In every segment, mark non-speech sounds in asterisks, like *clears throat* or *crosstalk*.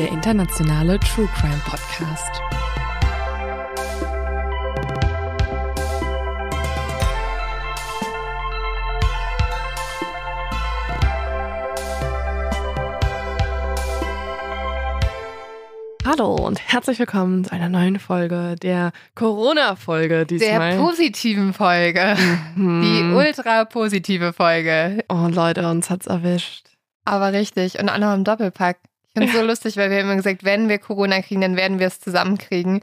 Der internationale True Crime Podcast. Hallo und herzlich willkommen zu einer neuen Folge der Corona-Folge Der diesmal. positiven Folge. Die Mhm. ultra positive Folge. Oh Leute, uns hat's erwischt. Aber richtig. Und auch noch im Doppelpack. Ich finde es so lustig, weil wir haben immer gesagt, wenn wir Corona kriegen, dann werden wir es zusammenkriegen.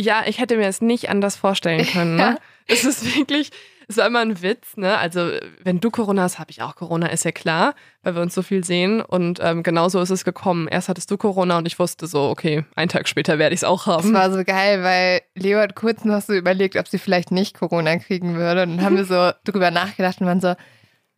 Ja, ich hätte mir es nicht anders vorstellen können. Ne? *laughs* Es ist wirklich, es war immer ein Witz, ne? Also, wenn du Corona hast, habe ich auch Corona, ist ja klar, weil wir uns so viel sehen. Und ähm, genauso ist es gekommen. Erst hattest du Corona und ich wusste so, okay, einen Tag später werde ich es auch Das haben. war so geil, weil Leo hat kurz noch so überlegt, ob sie vielleicht nicht Corona kriegen würde. Und dann haben wir so *laughs* drüber nachgedacht und waren so,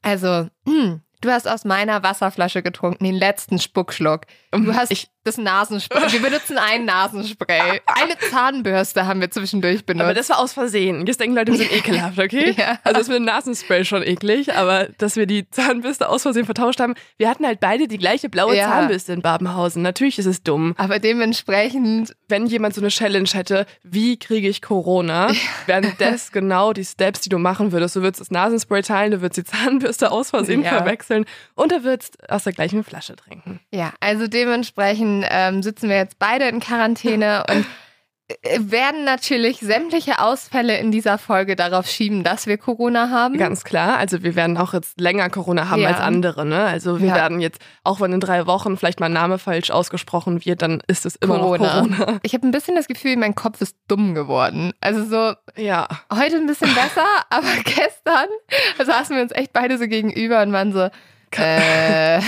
also, hm, du hast aus meiner Wasserflasche getrunken, den letzten Spuckschluck. Du hast Ich- das Nasenspray. Wir benutzen ein Nasenspray. Eine Zahnbürste haben wir zwischendurch benutzt. Aber das war aus Versehen. Jetzt denken Leute, wir sind *laughs* ekelhaft, okay? Ja. Also das mit dem Nasenspray schon eklig, aber dass wir die Zahnbürste aus Versehen vertauscht haben. Wir hatten halt beide die gleiche blaue Ja. Zahnbürste in Babenhausen. Natürlich ist es dumm. Aber dementsprechend, wenn jemand so eine Challenge hätte, wie kriege ich Corona, wären das genau die Steps, die du machen würdest. Du würdest das Nasenspray teilen, du würdest die Zahnbürste aus Versehen Ja. verwechseln und du würdest aus der gleichen Flasche trinken. ja, also dementsprechend ähm, sitzen wir jetzt beide in Quarantäne *laughs* und äh, werden natürlich sämtliche Ausfälle in dieser Folge darauf schieben, dass wir Corona haben. Ganz klar. Also wir werden auch jetzt länger Corona haben Ja. als andere. Ne? Also wir Ja. werden jetzt, auch wenn in drei Wochen vielleicht mal ein Name falsch ausgesprochen wird, dann ist es immer noch Corona. *laughs* Ich habe ein bisschen das Gefühl, mein Kopf ist dumm geworden. Also so Ja. heute ein bisschen *laughs* besser, aber gestern saßen wir uns echt beide so gegenüber und waren so, äh,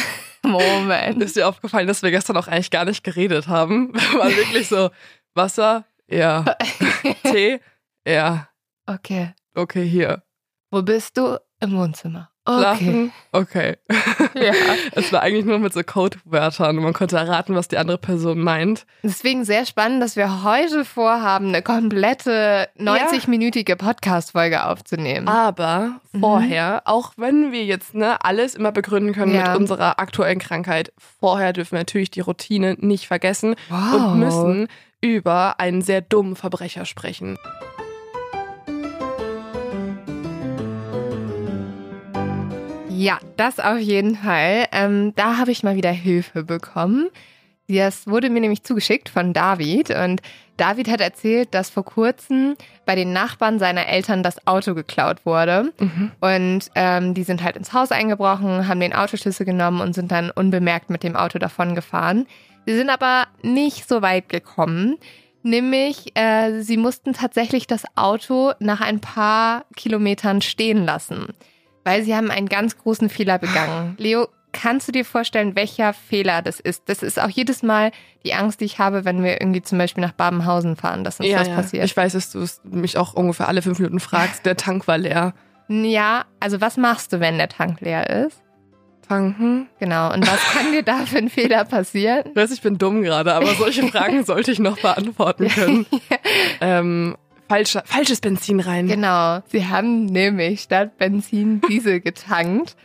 Moment. Ist dir aufgefallen, dass wir gestern auch eigentlich gar nicht geredet haben? *laughs* War wirklich so Wasser, ja. *laughs* Tee, ja. Okay, Okay, hier. wo bist du? Im Wohnzimmer. Okay. Schlafen? Okay. Ja. *laughs* Es war eigentlich nur mit so Codewörtern und man konnte erraten, was die andere Person meint. Deswegen sehr spannend, dass wir heute vorhaben, eine komplette 90-minütige Podcast-Folge aufzunehmen. Aber Mhm. vorher, auch wenn wir jetzt ne, alles immer begründen können Ja. mit unserer aktuellen Krankheit, vorher dürfen wir natürlich die Routine nicht vergessen Wow. und müssen über einen sehr dummen Verbrecher sprechen. Ja, das auf jeden Fall. Ähm, da habe ich mal wieder Hilfe bekommen. Das wurde mir nämlich zugeschickt von David. Und David hat erzählt, dass vor kurzem bei den Nachbarn seiner Eltern das Auto geklaut wurde. Und ähm, die sind halt ins Haus eingebrochen, haben den Autoschlüssel genommen und sind dann unbemerkt mit dem Auto davon gefahren. Sie sind aber nicht so weit gekommen. Nämlich, äh, sie mussten tatsächlich das Auto nach ein paar Kilometern stehen lassen. Weil sie haben einen ganz großen Fehler begangen. Leo, kannst du dir vorstellen, welcher Fehler das ist? Das ist auch jedes Mal die Angst, die ich habe, wenn wir irgendwie zum Beispiel nach Babenhausen fahren, dass uns das passiert. Ich weiß, dass du mich auch ungefähr alle fünf Minuten fragst. Der Tank war leer. ja, also was machst du, wenn der Tank leer ist? Tanken? Genau. Und was kann dir da für ein Fehler passieren? Ich weiß, ich bin dumm gerade, aber solche *laughs* Fragen sollte ich noch beantworten können. *laughs* ähm, falscher, falsches Benzin rein. Genau. Sie haben nämlich statt Benzin Diesel *laughs* getankt.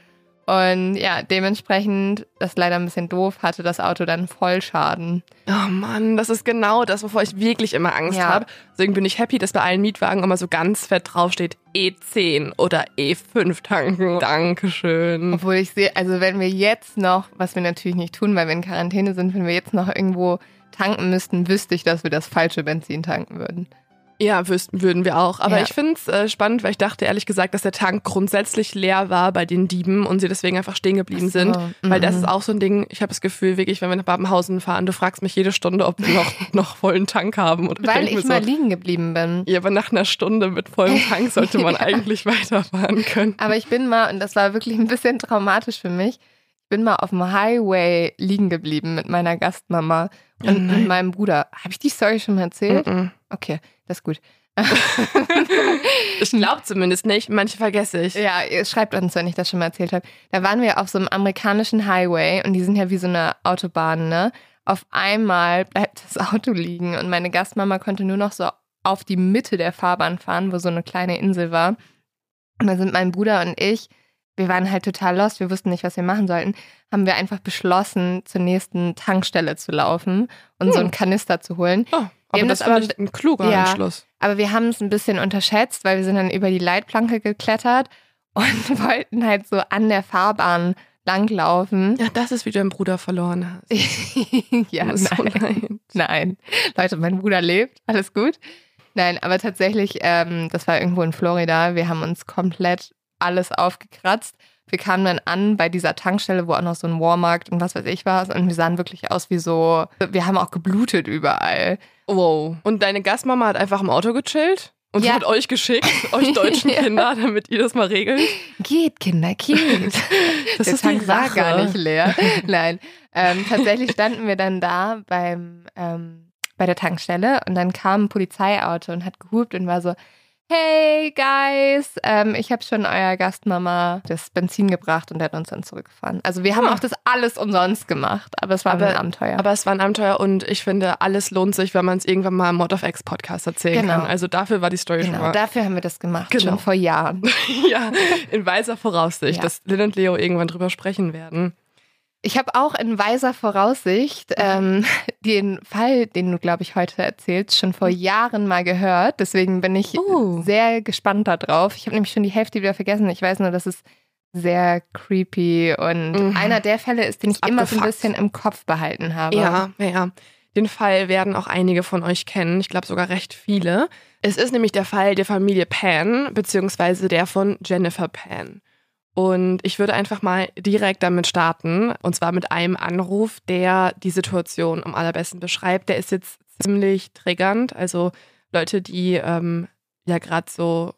Und ja, dementsprechend, das ist leider ein bisschen doof, hatte das Auto dann Vollschaden. Oh Mann, das ist genau das, wovor ich wirklich immer Angst Ja. habe. Deswegen bin ich happy, dass bei allen Mietwagen immer so ganz fett draufsteht E10 oder E5 tanken. Dankeschön. Obwohl ich sehe, also wenn wir jetzt noch, was wir natürlich nicht tun, weil wir in Quarantäne sind, wenn wir jetzt noch irgendwo tanken müssten, wüsste ich, dass wir das falsche Benzin tanken würden. Ja, wüssten, würden wir auch. Aber Ja. ich finde es äh, spannend, weil ich dachte ehrlich gesagt, dass der Tank grundsätzlich leer war bei den Dieben und sie deswegen einfach stehen geblieben so, sind. Weil das mhm. ist auch so ein Ding, ich habe das Gefühl, wirklich, wenn wir nach Babenhausen fahren, du fragst mich jede Stunde, ob wir noch, *laughs* noch vollen Tank haben. Und Weil mir ich mal so, liegen geblieben bin. ja, aber nach einer Stunde mit vollem Tank sollte man *laughs* Ja. eigentlich weiterfahren können. Aber ich bin mal, und das war wirklich ein bisschen traumatisch für mich, ich bin mal auf dem Highway liegen geblieben mit meiner Gastmama Oh und mit meinem Bruder. Habe ich die Story schon mal erzählt? Mhm. Okay, das ist gut. *laughs* Ich glaube zumindest nicht, manche vergesse ich. Ja, ihr schreibt uns, wenn ich das schon mal erzählt habe. Da waren wir auf so einem amerikanischen Highway und die sind ja wie so eine Autobahn, ne? Auf einmal bleibt das Auto liegen und meine Gastmama konnte nur noch so auf die Mitte der Fahrbahn fahren, wo so eine kleine Insel war. Und da sind mein Bruder und ich, wir waren halt total lost, wir wussten nicht, was wir machen sollten, haben wir einfach beschlossen, zur nächsten Tankstelle zu laufen und so Hm. einen Kanister zu holen. Oh, aber haben das war aber- ein kluger Ja. Entschluss. Aber wir haben es ein bisschen unterschätzt, weil wir sind dann über die Leitplanke geklettert *laughs* und wollten halt so an der Fahrbahn langlaufen. Ja, das ist, wie du deinen Bruder verloren hast. *laughs* ja, so nein. leid. Nein. Leute, mein Bruder lebt, alles gut. Nein, aber tatsächlich, ähm, das war irgendwo in Florida. Wir haben uns komplett alles aufgekratzt. Wir kamen dann an bei dieser Tankstelle, wo auch noch so ein Walmart und was weiß ich war. Und wir sahen wirklich aus wie so, wir haben auch geblutet überall. Wow. Und deine Gastmama hat einfach im Auto gechillt? Und Ja. hat euch geschickt, *laughs* euch deutschen Ja. Kinder, damit ihr das mal regelt? Geht, Kinder, geht. *laughs* Das der ist Tank war gar nicht leer. *laughs* Nein, ähm, tatsächlich standen wir dann da beim, ähm, bei der Tankstelle und dann kam ein Polizeiauto und hat gehupt und war so, hey guys, ähm, ich habe schon euer Gastmama das Benzin gebracht und der hat uns dann zurückgefahren. Also wir haben auch das alles umsonst gemacht, aber es war Aber- ein Abenteuer. Aber es war ein Abenteuer und ich finde, alles lohnt sich, wenn man es irgendwann mal im Mod of X Podcast erzählen Genau. kann. Also dafür war die Story schon genau, mal. dafür haben wir das gemacht, Genau. schon vor Jahren. *laughs* ja, in weiser Voraussicht, Ja. dass Lynn und Leo irgendwann drüber sprechen werden. Ich habe auch in weiser Voraussicht ähm, *laughs* den Fall, den du, glaube ich, heute erzählst, schon vor Jahren mal gehört. Deswegen bin ich Oh. sehr gespannt darauf. Ich habe nämlich schon die Hälfte wieder vergessen. Ich weiß nur, dass es sehr creepy und Mhm. einer der Fälle ist, den ich Ist immer so ein abgefuckt. bisschen im Kopf behalten habe. Ja, ja. Den Fall werden auch einige von euch kennen. Ich glaube sogar recht viele. Es ist nämlich der Fall der Familie Pan, beziehungsweise der von Jennifer Pan. Und ich würde einfach mal direkt damit starten. Und zwar mit einem Anruf, der die Situation am allerbesten beschreibt. Der ist jetzt ziemlich triggernd. Also Leute, die ähm, ja gerade so,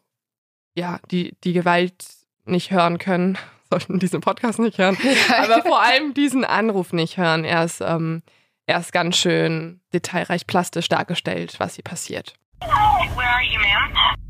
ja, die, die Gewalt nicht hören können, *laughs* sollten diesen Podcast nicht hören. *laughs* Aber vor allem diesen Anruf nicht hören. Er ist, ähm, er ist ganz schön detailreich plastisch dargestellt, was hier passiert. Where are you, ma'am?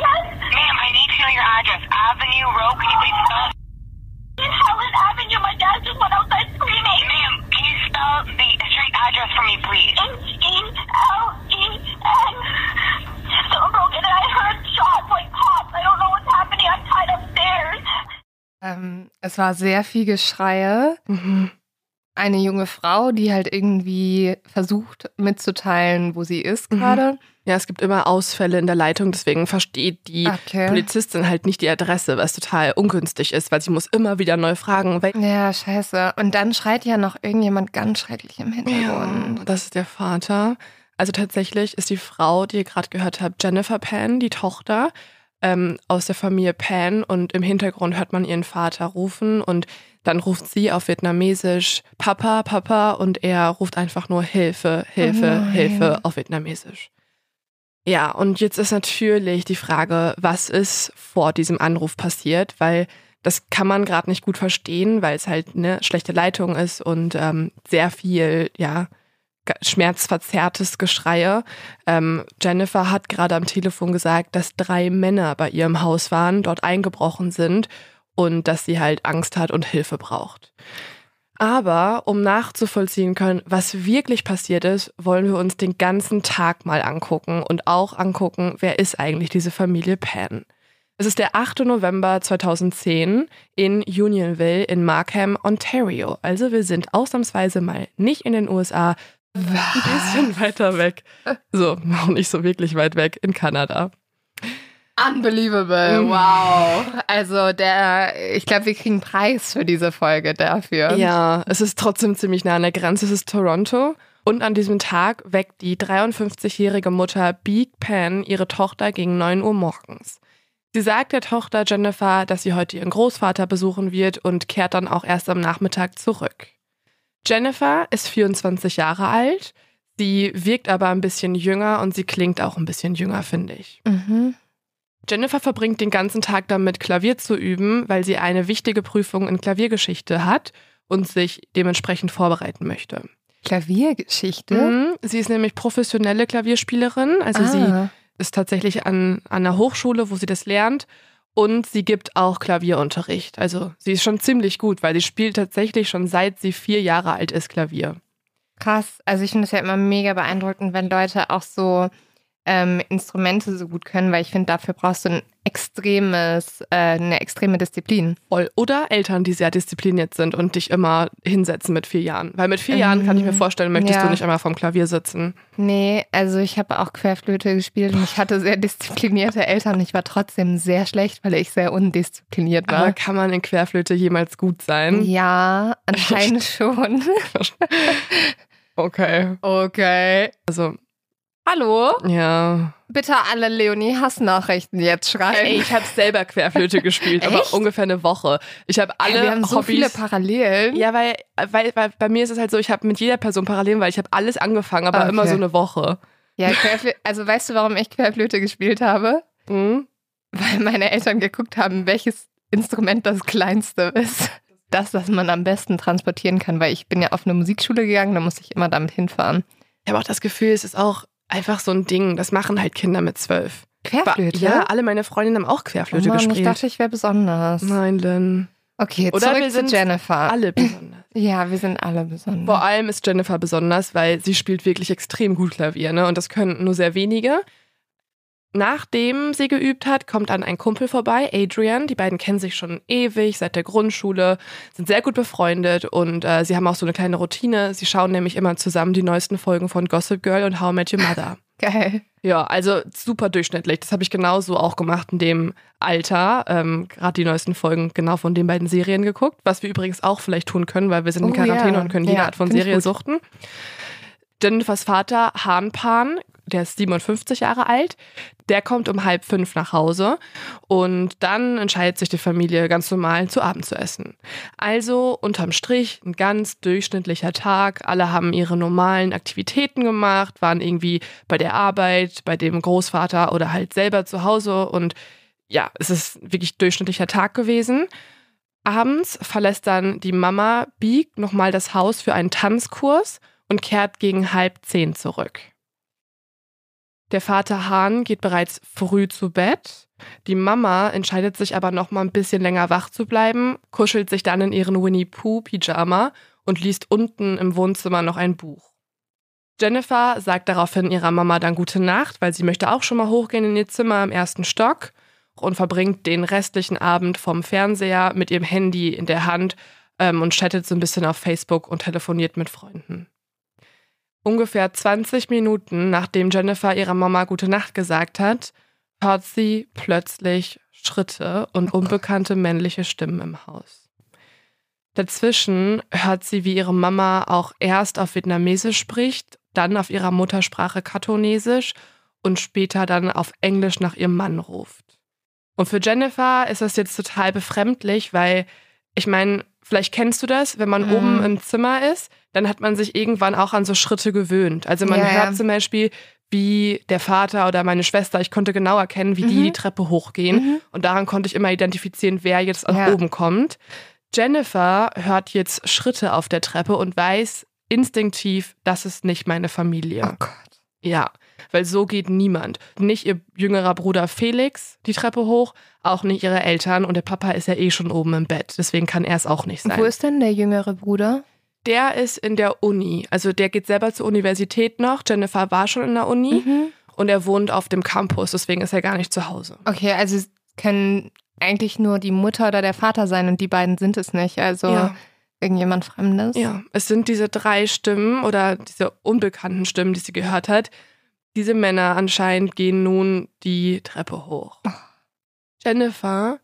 Hello? Yes. Ma'am, I need to know your address. Avenue Road. Can you please spell it? In Helen Avenue, my dad just went outside screaming. Ma'am, can you spell the street address for me, please? H-E-L-E-N. Someone broke in and I heard shots like pops. I don't know what's happening. I'm tied upstairs. Ähm, es war sehr viel Geschreie. Mhm. Eine junge Frau, die halt irgendwie versucht mitzuteilen, wo sie ist Mhm. gerade. Ja, es gibt immer Ausfälle in der Leitung, deswegen versteht die Okay. Polizistin halt nicht die Adresse, was total ungünstig ist, weil sie muss immer wieder neu fragen, Ja, scheiße. Und dann schreit ja noch irgendjemand ganz schrecklich im Ja, Hintergrund. das ist der Vater. Also tatsächlich ist die Frau, die ihr gerade gehört habt, Jennifer Pan, die Tochter ähm, aus der Familie Pan und im Hintergrund hört man ihren Vater rufen und dann ruft sie auf Vietnamesisch Papa, Papa und er ruft einfach nur Hilfe, Hilfe, Oh. Hilfe auf Vietnamesisch. Ja, und jetzt ist natürlich die Frage, was ist vor diesem Anruf passiert, weil Das kann man gerade nicht gut verstehen, weil es halt eine schlechte Leitung ist und ähm, sehr viel, ja, schmerzverzerrtes Geschreie. Ähm, Jennifer hat gerade am Telefon gesagt, dass drei Männer bei ihrem Haus waren, dort eingebrochen sind und dass sie halt Angst hat und Hilfe braucht. Aber um nachzuvollziehen können, was wirklich passiert ist, wollen wir uns den ganzen Tag mal angucken und auch angucken, wer ist eigentlich diese Familie Penn. Es ist der 8. November 2010 in Unionville in Markham, Ontario. Also wir sind ausnahmsweise mal nicht in den USA, ein bisschen weiter weg. So, noch nicht so wirklich weit weg in Kanada. Unbelievable, Mhm. wow. Also der, ich glaube, wir kriegen einen Preis für diese Folge dafür. Ja, es ist trotzdem ziemlich nah an der Grenze. Es ist Toronto. Und an diesem Tag weckt die 53-jährige Mutter Beak Pan ihre Tochter gegen 9 Uhr morgens. Sie sagt der Tochter Jennifer, dass sie heute ihren Großvater besuchen wird und kehrt dann auch erst am Nachmittag zurück. Jennifer ist 24 Jahre alt. Sie wirkt aber ein bisschen jünger und sie klingt auch ein bisschen jünger, finde ich. Mhm. Jennifer verbringt den ganzen Tag damit, Klavier zu üben, weil sie eine wichtige Prüfung in Klaviergeschichte hat und sich dementsprechend vorbereiten möchte. Klaviergeschichte. Mhm. Sie ist nämlich professionelle Klavierspielerin, also sie ah. ist tatsächlich an, an einer Hochschule, wo sie das lernt. Und sie gibt auch Klavierunterricht. Also sie ist schon ziemlich gut, weil sie spielt tatsächlich schon seit sie vier Jahre alt ist Klavier. Krass. Also ich finde es ja immer mega beeindruckend, wenn Leute auch so ähm, Instrumente so gut können, weil ich finde, dafür brauchst du ein extremes, äh, eine extreme Disziplin. Voll. Oder Eltern, die sehr diszipliniert sind und dich immer hinsetzen mit vier Jahren. Weil mit vier Jahren kann ich mir vorstellen, möchtest ja. du nicht einmal vom Klavier sitzen. Nee, also ich habe auch Querflöte gespielt und ich hatte sehr disziplinierte Eltern. Ich war trotzdem sehr schlecht, weil ich sehr undiszipliniert Aber war. kann man in Querflöte jemals gut sein? Ja, anscheinend *laughs* schon. Okay. Okay. Also, Hallo? ja. Bitte alle Leonie Hassnachrichten jetzt schreiben. Ey, ich habe selber Querflöte *laughs* gespielt, aber ungefähr eine Woche. Ich habe alle Ey, wir haben so Hobbys. viele Parallelen. ja, weil, weil, weil bei mir ist es halt so, ich habe mit jeder Person Parallelen, weil ich habe alles angefangen, aber Okay. immer so eine Woche. Ja, Querflöte, also weißt du, warum ich Querflöte gespielt habe? Mhm. Weil meine Eltern geguckt haben, welches Instrument das kleinste ist. Das, das man am besten transportieren kann, weil ich bin ja auf eine Musikschule gegangen, da musste ich immer damit hinfahren. Ich habe auch das Gefühl, es ist auch einfach so ein Ding. Das machen halt Kinder mit zwölf. Querflöte? Ja, alle meine Freundinnen haben auch oh Querflöte Mann, ich gespielt. dachte, ich wäre besonders. Nein, Lynn. Okay, Oder zurück wir zu sind Jennifer. Alle besonders. *laughs* Ja, wir sind alle besonders. Vor allem ist Jennifer besonders, weil sie spielt wirklich extrem gut Klavier, ne? Und das können nur sehr wenige. Nachdem sie geübt hat, kommt dann ein Kumpel vorbei, Adrian. Die beiden kennen sich schon ewig, seit der Grundschule, sind sehr gut befreundet und äh, sie haben auch so eine kleine Routine. Sie schauen nämlich immer zusammen die neuesten Folgen von Gossip Girl und How I Met Your Mother. *laughs* Geil. Ja, also super durchschnittlich. Das habe ich genauso auch gemacht in dem Alter. Ähm, Gerade die neuesten Folgen genau von den beiden Serien geguckt, was wir übrigens auch vielleicht tun können, weil wir sind in Oh, Quarantäne ja. und können jede Ja, Art von Serie suchten. Jennifers Vater, Han Pan, der ist 57 Jahre alt, der kommt um halb fünf nach Hause und dann entscheidet sich die Familie ganz normal zu Abend zu essen. Also unterm Strich ein ganz durchschnittlicher Tag. Alle haben ihre normalen Aktivitäten gemacht, waren irgendwie bei der Arbeit, bei dem Großvater oder halt selber zu Hause und ja, es ist wirklich durchschnittlicher Tag gewesen. Abends verlässt dann die Mama Beak nochmal das Haus für einen Tanzkurs und kehrt gegen halb zehn zurück. Der Vater Hahn geht bereits früh zu Bett. Die Mama entscheidet sich aber noch mal ein bisschen länger wach zu bleiben, kuschelt sich dann in ihren Winnie Pooh Pyjama und liest unten im Wohnzimmer noch ein Buch. Jennifer sagt daraufhin ihrer Mama dann gute Nacht, weil sie möchte auch schon mal hochgehen in ihr Zimmer im ersten Stock und verbringt den restlichen Abend vom Fernseher mit ihrem Handy in der Hand ähm, und chattet so ein bisschen auf Facebook und telefoniert mit Freunden. Ungefähr 20 Minuten nachdem Jennifer ihrer Mama gute Nacht gesagt hat, hört sie plötzlich Schritte und unbekannte männliche Stimmen im Haus. Dazwischen hört sie, wie ihre Mama auch erst auf Vietnamesisch spricht, dann auf ihrer Muttersprache Katonesisch und später dann auf Englisch nach ihrem Mann ruft. Und für Jennifer ist das jetzt total befremdlich, weil ich meine, vielleicht kennst du das, wenn man Mhm. oben im Zimmer ist, dann hat man sich irgendwann auch an so Schritte gewöhnt. Also man Ja, hört zum Beispiel, wie der Vater oder meine Schwester. Ich konnte genau erkennen, wie die Mhm. die Treppe hochgehen. Mhm. Und daran konnte ich immer identifizieren, wer jetzt nach Ja. oben kommt. Jennifer hört jetzt Schritte auf der Treppe und weiß instinktiv, das ist nicht meine Familie. Oh Gott. Ja, weil so geht niemand. Nicht ihr jüngerer Bruder Felix die Treppe hoch, auch nicht ihre Eltern und der Papa ist ja eh schon oben im Bett. Deswegen kann er es auch nicht sein. Wo ist denn der jüngere Bruder? Der ist in der Uni. Also der geht selber zur Universität noch. Jennifer war schon in der Uni Mhm. und er wohnt auf dem Campus. Deswegen ist er gar nicht zu Hause. Okay, also es können eigentlich nur die Mutter oder der Vater sein und die beiden sind es nicht. Also Ja. irgendjemand Fremdes. Ja, es sind diese drei Stimmen oder diese unbekannten Stimmen, die sie gehört hat. Diese Männer anscheinend gehen nun die Treppe hoch. Jennifer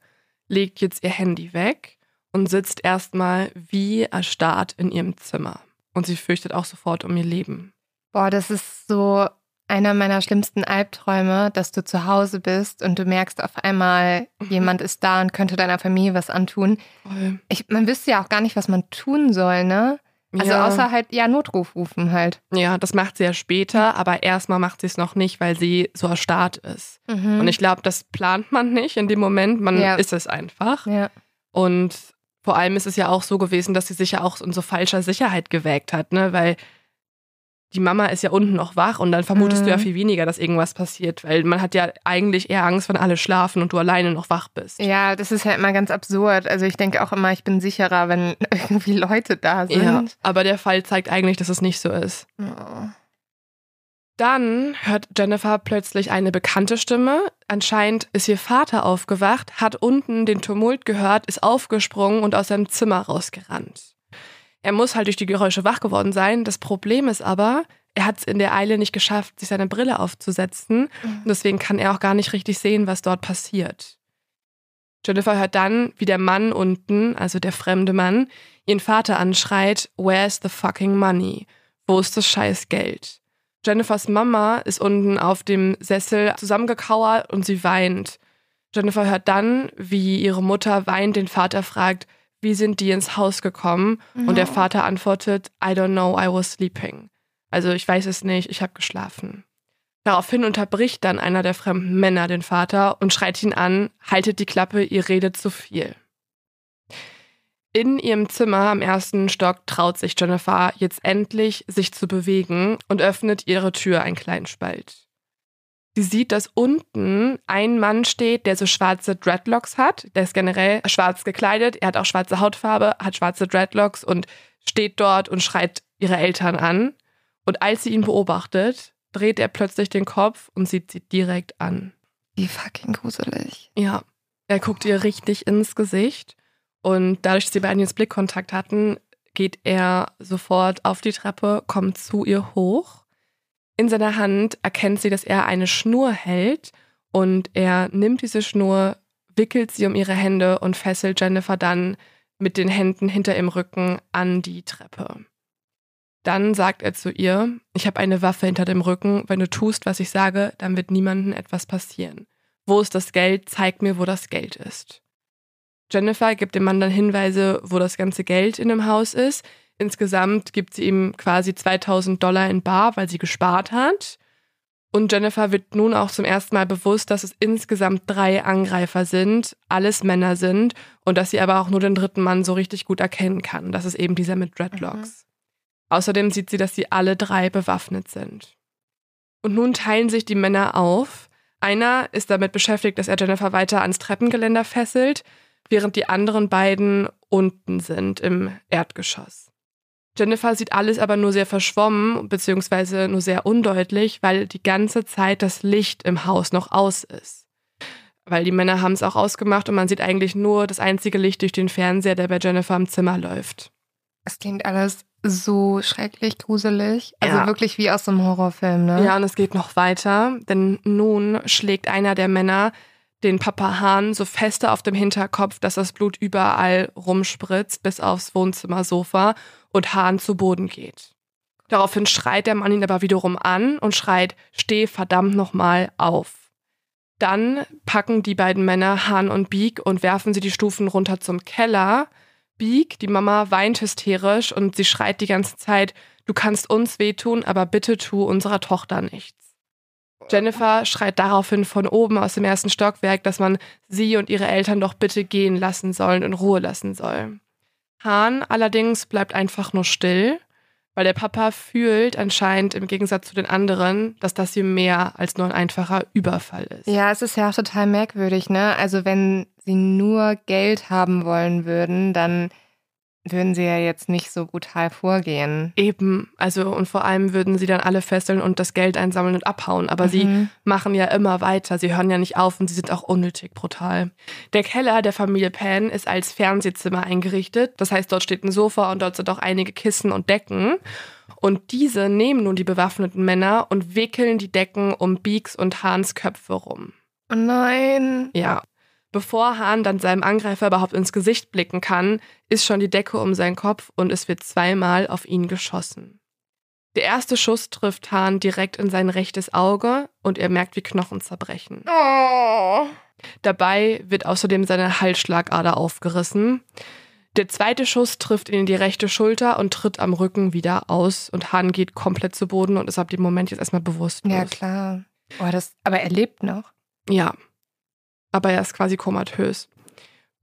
legt jetzt ihr Handy weg und sitzt erstmal wie erstarrt in ihrem Zimmer. Und sie fürchtet auch sofort um ihr Leben. Boah, das ist so einer meiner schlimmsten Albträume, dass du zu Hause bist und du merkst auf einmal, Mhm. jemand ist da und könnte deiner Familie was antun. Ich, man wüsste ja auch gar nicht, was man tun soll, ne? Also ja. außer halt, ja, Notruf rufen halt. ja, das macht sie ja später, aber erstmal macht sie es noch nicht, weil sie so erstarrt ist. Mhm. Und ich glaube, das plant man nicht in dem Moment, man Ja. ist es einfach. ja. Und vor allem ist es ja auch so gewesen, dass sie sich ja auch in so falscher Sicherheit gewägt hat, ne? Weil die Mama ist ja unten noch wach und dann vermutest du ja Mhm. viel weniger, dass irgendwas passiert, weil man hat ja eigentlich eher Angst, wenn alle schlafen und du alleine noch wach bist. ja, das ist ja immer ganz absurd. Also ich denke auch immer, ich bin sicherer, wenn *laughs* irgendwie Leute da sind. Ja, aber der Fall zeigt eigentlich, dass es nicht so ist. Oh. Dann hört Jennifer plötzlich eine bekannte Stimme. Anscheinend ist ihr Vater aufgewacht, hat unten den Tumult gehört, ist aufgesprungen und aus seinem Zimmer rausgerannt. Er muss halt durch die Geräusche wach geworden sein. Das Problem ist aber, er hat es in der Eile nicht geschafft, sich seine Brille aufzusetzen. Und deswegen kann er auch gar nicht richtig sehen, was dort passiert. Jennifer hört dann, wie der Mann unten, also der fremde Mann, ihren Vater anschreit, Where's the fucking money? Wo ist das scheiß Geld? Jennifers Mama ist unten auf dem Sessel zusammengekauert und sie weint. Jennifer hört dann, wie ihre Mutter weint den Vater fragt, wie sind die ins Haus gekommen? Und der Vater antwortet, I don't know, I was sleeping. Also ich weiß es nicht, ich habe geschlafen. Daraufhin unterbricht dann einer der fremden Männer den Vater und schreit ihn an, haltet die Klappe, ihr redet zu viel. In ihrem Zimmer am ersten Stock traut sich Jennifer jetzt endlich, sich zu bewegen und öffnet ihre Tür einen kleinen Spalt. Sie sieht, dass unten ein Mann steht, der so schwarze Dreadlocks hat. Der ist generell schwarz gekleidet. Er hat auch schwarze Hautfarbe, hat schwarze Dreadlocks und steht dort und schreit ihre Eltern an. Und als sie ihn beobachtet, dreht er plötzlich den Kopf und sieht sie direkt an. Wie fucking gruselig. Ja, er guckt ihr richtig ins Gesicht und dadurch, dass sie beiden jetzt Blickkontakt hatten, geht er sofort auf die Treppe, kommt zu ihr hoch. In seiner Hand erkennt sie, dass er eine Schnur hält und er nimmt diese Schnur, wickelt sie um ihre Hände und fesselt Jennifer dann mit den Händen hinter ihrem Rücken an die Treppe. Dann sagt er zu ihr, ich habe eine Waffe hinter dem Rücken, wenn du tust, was ich sage, dann wird niemandem etwas passieren. Wo ist das Geld? Zeig mir, wo das Geld ist. Jennifer gibt dem Mann dann Hinweise, wo das ganze Geld in dem Haus ist. Insgesamt gibt sie ihm quasi 2000 Dollar in Bar, weil sie gespart hat. Und Jennifer wird nun auch zum ersten Mal bewusst, dass es insgesamt drei Angreifer sind, alles Männer sind und dass sie aber auch nur den dritten Mann so richtig gut erkennen kann. Das ist eben dieser mit Dreadlocks. Außerdem sieht sie, dass sie alle drei bewaffnet sind. Und nun teilen sich die Männer auf. Einer ist damit beschäftigt, dass er Jennifer weiter ans Treppengeländer fesselt, während die anderen beiden unten sind im Erdgeschoss. Jennifer sieht alles aber nur sehr verschwommen, beziehungsweise nur sehr undeutlich, weil die ganze Zeit das Licht im Haus noch aus ist. Weil die Männer haben es auch ausgemacht und man sieht eigentlich nur das einzige Licht durch den Fernseher, der bei Jennifer im Zimmer läuft. Es klingt alles so schrecklich gruselig. Also Ja. wirklich wie aus einem Horrorfilm, ne? Ja, und es geht noch weiter, denn nun schlägt einer der Männer den Papa Hahn so feste auf dem Hinterkopf, dass das Blut überall rumspritzt, bis aufs Wohnzimmersofa und Hahn zu Boden geht. Daraufhin schreit der Mann ihn aber wiederum an und schreit, steh verdammt nochmal auf. Dann packen die beiden Männer Hahn und Beak und werfen sie die Stufen runter zum Keller. Beak, die Mama, weint hysterisch und sie schreit die ganze Zeit, du kannst uns wehtun, aber bitte tu unserer Tochter nichts. Jennifer schreit daraufhin von oben aus dem ersten Stockwerk, dass man sie und ihre Eltern doch bitte gehen lassen soll und Ruhe lassen soll. Hahn allerdings bleibt einfach nur still, weil der Papa fühlt anscheinend im Gegensatz zu den anderen, dass das hier mehr als nur ein einfacher Überfall ist. Ja, es ist ja auch total merkwürdig, ne? Also wenn sie nur Geld haben wollen würden, dann würden sie ja jetzt nicht so brutal vorgehen. Eben, also und vor allem würden sie dann alle fesseln und das Geld einsammeln und abhauen. Aber sie Mhm. machen ja immer weiter. Sie hören ja nicht auf und sie sind auch unnötig brutal. Der Keller der Familie Pan ist als Fernsehzimmer eingerichtet. Das heißt, dort steht ein Sofa und dort sind auch einige Kissen und Decken. Und diese nehmen nun die bewaffneten Männer und wickeln die Decken um Beaks und Hahns Köpfe rum. Oh nein. Ja. Bevor Hahn dann seinem Angreifer überhaupt ins Gesicht blicken kann, ist schon die Decke um seinen Kopf und es wird zweimal auf ihn geschossen. Der erste Schuss trifft Hahn direkt in sein rechtes Auge und er merkt, wie Knochen zerbrechen. Oh. Dabei wird außerdem seine Halsschlagader aufgerissen. Der zweite Schuss trifft ihn in die rechte Schulter und tritt am Rücken wieder aus und Hahn geht komplett zu Boden und ist ab dem Moment jetzt erstmal bewusstlos. Ja, klar. Oh, das, aber er lebt noch. Ja. Aber er ist quasi komatös.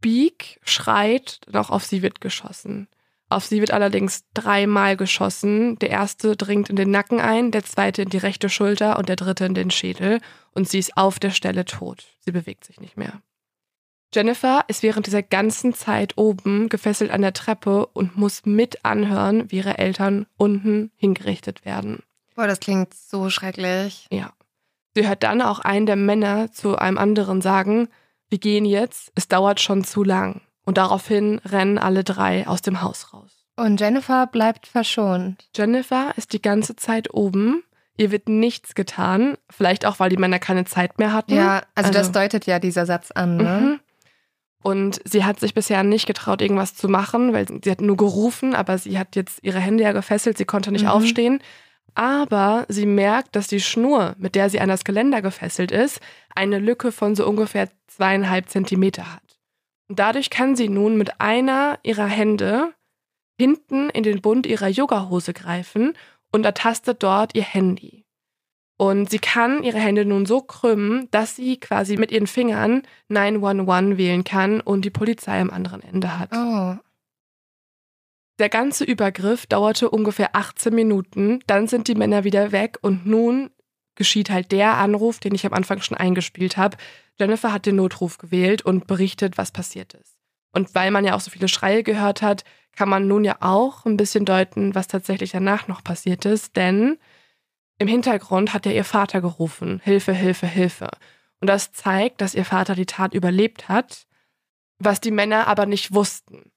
Beak schreit, doch auf sie wird geschossen. Auf sie wird allerdings dreimal geschossen. Der erste dringt in den Nacken ein, der zweite in die rechte Schulter und der dritte in den Schädel. Und sie ist auf der Stelle tot. Sie bewegt sich nicht mehr. Jennifer ist während dieser ganzen Zeit oben gefesselt an der Treppe und muss mit anhören, wie ihre Eltern unten hingerichtet werden. Boah, das klingt so schrecklich. Ja. Sie hört dann auch einen der Männer zu einem anderen sagen, wir gehen jetzt, es dauert schon zu lang. Und daraufhin rennen alle drei aus dem Haus raus. Und Jennifer bleibt verschont. Jennifer ist die ganze Zeit oben. Ihr wird nichts getan. Vielleicht auch, weil die Männer keine Zeit mehr hatten. Ja, also, das Also- deutet ja dieser Satz an, ne? Mhm. Und sie hat sich bisher nicht getraut, irgendwas zu machen, weil sie hat nur gerufen, aber sie hat jetzt ihre Hände ja gefesselt, sie konnte nicht Mhm. aufstehen. Aber sie merkt, dass die Schnur, mit der sie an das Geländer gefesselt ist, eine Lücke von so ungefähr zweieinhalb Zentimeter hat. Und dadurch kann sie nun mit einer ihrer Hände hinten in den Bund ihrer Yogahose greifen und ertastet dort ihr Handy. Und sie kann ihre Hände nun so krümmen, dass sie quasi mit ihren Fingern 911 wählen kann und die Polizei am anderen Ende hat. Oh. Der ganze Übergriff dauerte ungefähr 18 Minuten, dann sind die Männer wieder weg und nun geschieht halt der Anruf, den ich am Anfang schon eingespielt habe. Jennifer hat den Notruf gewählt und berichtet, was passiert ist. Und weil man ja auch so viele Schreie gehört hat, kann man nun ja auch ein bisschen deuten, was tatsächlich danach noch passiert ist, denn im Hintergrund hat ja ihr Vater gerufen, Hilfe, Hilfe, Hilfe. Und das zeigt, dass ihr Vater die Tat überlebt hat, was die Männer aber nicht wussten.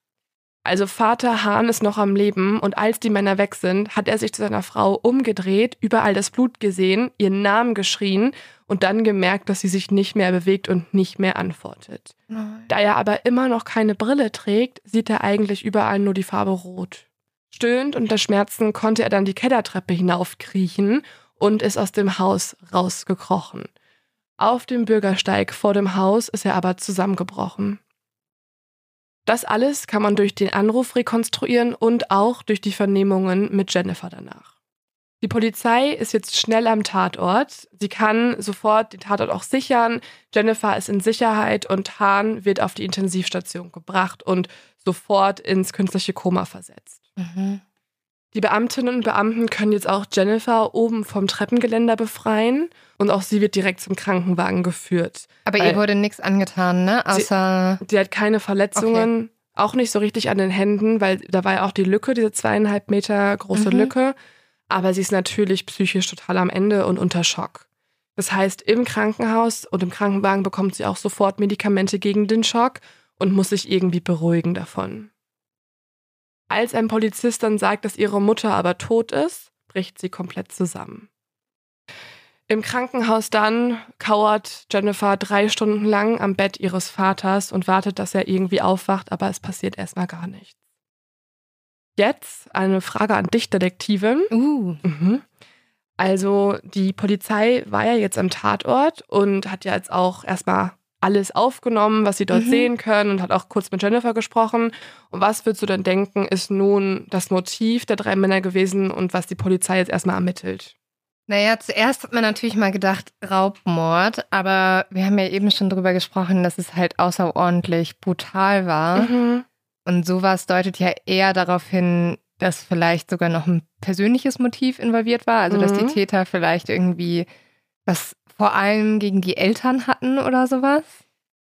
Also Vater Hahn ist noch am Leben und als die Männer weg sind, hat er sich zu seiner Frau umgedreht, überall das Blut gesehen, ihren Namen geschrien und dann gemerkt, dass sie sich nicht mehr bewegt und nicht mehr antwortet. Nein. Da er aber immer noch keine Brille trägt, sieht er eigentlich überall nur die Farbe rot. Stöhnend unter Schmerzen konnte er dann die Kellertreppe hinaufkriechen und ist aus dem Haus rausgekrochen. Auf dem Bürgersteig vor dem Haus ist er aber zusammengebrochen. Das alles kann man durch den Anruf rekonstruieren und auch durch die Vernehmungen mit Jennifer danach. Die Polizei ist jetzt schnell am Tatort. Sie kann sofort den Tatort auch sichern. Jennifer ist in Sicherheit und Hahn wird auf die Intensivstation gebracht und sofort ins künstliche Koma versetzt. Mhm. Die Beamtinnen und Beamten können jetzt auch Jennifer oben vom Treppengeländer befreien und auch sie wird direkt zum Krankenwagen geführt. Aber ihr wurde nichts angetan, ne? Außer. Sie hat keine Verletzungen, auch nicht so richtig an den Händen, weil da war ja auch die Lücke, diese zweieinhalb Meter große Mhm. Lücke. Aber sie ist natürlich psychisch total am Ende und unter Schock. Das heißt, im Krankenhaus und im Krankenwagen bekommt sie auch sofort Medikamente gegen den Schock und muss sich irgendwie beruhigen davon. Als ein Polizist dann sagt, dass ihre Mutter aber tot ist, bricht sie komplett zusammen. Im Krankenhaus dann kauert Jennifer drei Stunden lang am Bett ihres Vaters und wartet, dass er irgendwie aufwacht, aber es passiert erstmal gar nichts. Jetzt eine Frage an dich, Detektivin. Uh. Mhm. Also die Polizei war ja jetzt am Tatort und hat ja jetzt auch erstmal alles aufgenommen, was sie dort Mhm. sehen können und hat auch kurz mit Jennifer gesprochen. Und was würdest du denn denken, ist nun das Motiv der drei Männer gewesen und was die Polizei jetzt erstmal ermittelt? Naja, zuerst hat man natürlich mal gedacht, Raubmord, aber wir haben ja eben schon drüber gesprochen, dass es halt außerordentlich brutal war. Mhm. Und sowas deutet ja eher darauf hin, dass vielleicht sogar noch ein persönliches Motiv involviert war. Also, dass die Mhm. Täter vielleicht irgendwie was vor allem gegen die Eltern hatten oder sowas.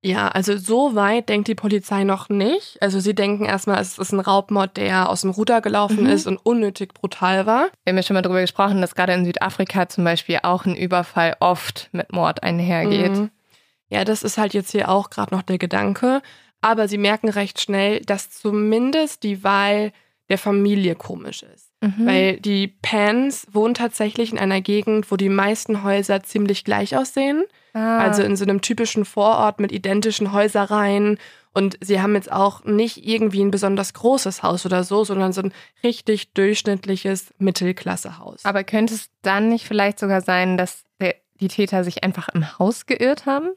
Ja, also so weit denkt die Polizei noch nicht. Also sie denken erstmal, es ist ein Raubmord, der aus dem Ruder gelaufen Mhm. ist und unnötig brutal war. Wir haben ja schon mal drüber gesprochen, dass gerade in Südafrika zum Beispiel auch ein Überfall oft mit Mord einhergeht. Mhm. Ja, das ist halt jetzt hier auch gerade noch der Gedanke. Aber sie merken recht schnell, dass zumindest die Wahl der Familie komisch ist. Mhm. Weil die Pans wohnen tatsächlich in einer Gegend, wo die meisten Häuser ziemlich gleich aussehen. ah. Also in so einem typischen Vorort mit identischen Häuserreihen. Und sie haben jetzt auch nicht irgendwie ein besonders großes Haus oder so, sondern so ein richtig durchschnittliches Mittelklassehaus. Aber könnte es dann nicht vielleicht sogar sein, dass der, die Täter sich einfach im Haus geirrt haben?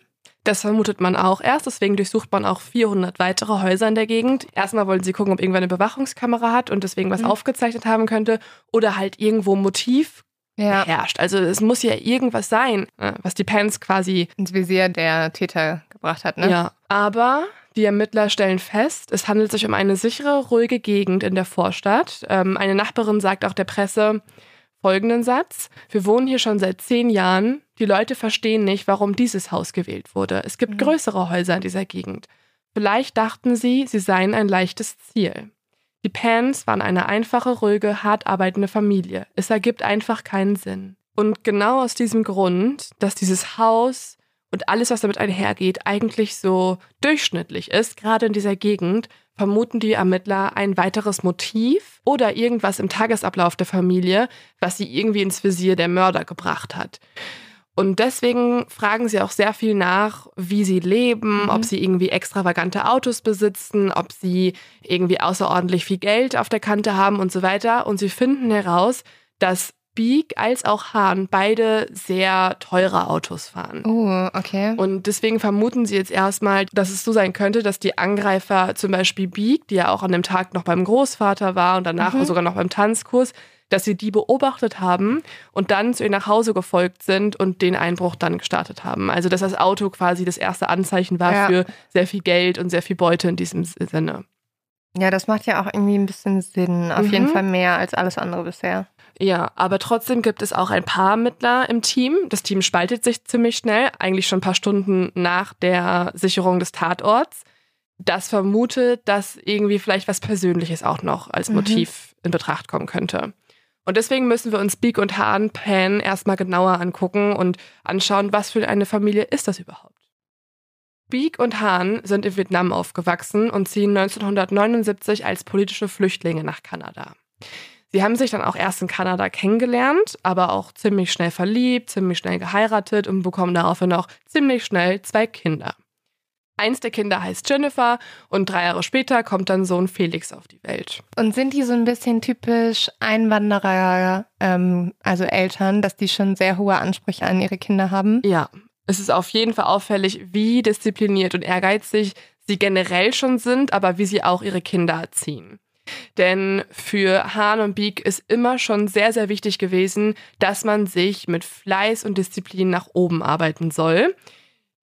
Das vermutet man auch erst, deswegen durchsucht man auch 400 weitere Häuser in der Gegend. Erstmal wollen sie gucken, ob irgendwer eine Bewachungskamera hat und deswegen was Mhm. aufgezeichnet haben könnte oder halt irgendwo Motiv Ja. herrscht. Also es muss ja irgendwas sein, äh, was die Pans quasi Ins Visier der Täter gebracht hat, ne? Ja, aber die Ermittler stellen fest, es handelt sich um eine sichere, ruhige Gegend in der Vorstadt. Ähm, eine Nachbarin sagt auch der Presse folgenden Satz. Wir wohnen hier schon seit zehn Jahren. Die Leute verstehen nicht, warum dieses Haus gewählt wurde. Es gibt Mhm. größere Häuser in dieser Gegend. Vielleicht dachten sie, sie seien ein leichtes Ziel. Die Pans waren eine einfache, ruhige, hart arbeitende Familie. Es ergibt einfach keinen Sinn. Und genau aus diesem Grund, dass dieses Haus und alles, was damit einhergeht, eigentlich so durchschnittlich ist, gerade in dieser Gegend, vermuten die Ermittler ein weiteres Motiv oder irgendwas im Tagesablauf der Familie, was sie irgendwie ins Visier der Mörder gebracht hat. Und deswegen fragen sie auch sehr viel nach, wie sie leben, Mhm. ob sie irgendwie extravagante Autos besitzen, ob sie irgendwie außerordentlich viel Geld auf der Kante haben und so weiter. Und sie finden heraus, dass Beak als auch Hahn beide sehr teure Autos fahren. Oh, okay. Und deswegen vermuten sie jetzt erstmal, dass es so sein könnte, dass die Angreifer zum Beispiel Beak, die ja auch an dem Tag noch beim Großvater war und danach Mhm. sogar noch beim Tanzkurs, dass sie die beobachtet haben und dann zu ihr nach Hause gefolgt sind und den Einbruch dann gestartet haben. Also dass das Auto quasi das erste Anzeichen war Ja. für sehr viel Geld und sehr viel Beute in diesem Sinne. Ja, das macht ja auch irgendwie ein bisschen Sinn. Auf Mhm. jeden Fall mehr als alles andere bisher. Ja, aber trotzdem gibt es auch ein paar Ermittler im Team. Das Team spaltet sich ziemlich schnell, eigentlich schon ein paar Stunden nach der Sicherung des Tatorts. Das vermutet, dass irgendwie vielleicht was Persönliches auch noch als Mhm. Motiv in Betracht kommen könnte. Und deswegen müssen wir uns Beak und Hahn Pan erstmal genauer angucken und anschauen, was für eine Familie ist das überhaupt. Beak und Hahn sind in Vietnam aufgewachsen und ziehen 1979 als politische Flüchtlinge nach Kanada. Sie haben sich dann auch erst in Kanada kennengelernt, aber auch ziemlich schnell verliebt, ziemlich schnell geheiratet und bekommen daraufhin auch ziemlich schnell zwei Kinder. Eins der Kinder heißt Jennifer und drei Jahre später kommt dann Sohn Felix auf die Welt. Und sind die so ein bisschen typisch Einwanderer, ähm, also Eltern, dass die schon sehr hohe Ansprüche an ihre Kinder haben? Ja, es ist auf jeden Fall auffällig, wie diszipliniert und ehrgeizig sie generell schon sind, aber wie sie auch ihre Kinder erziehen. Denn für Hahn und Beak ist immer schon sehr, sehr wichtig gewesen, dass man sich mit Fleiß und Disziplin nach oben arbeiten soll.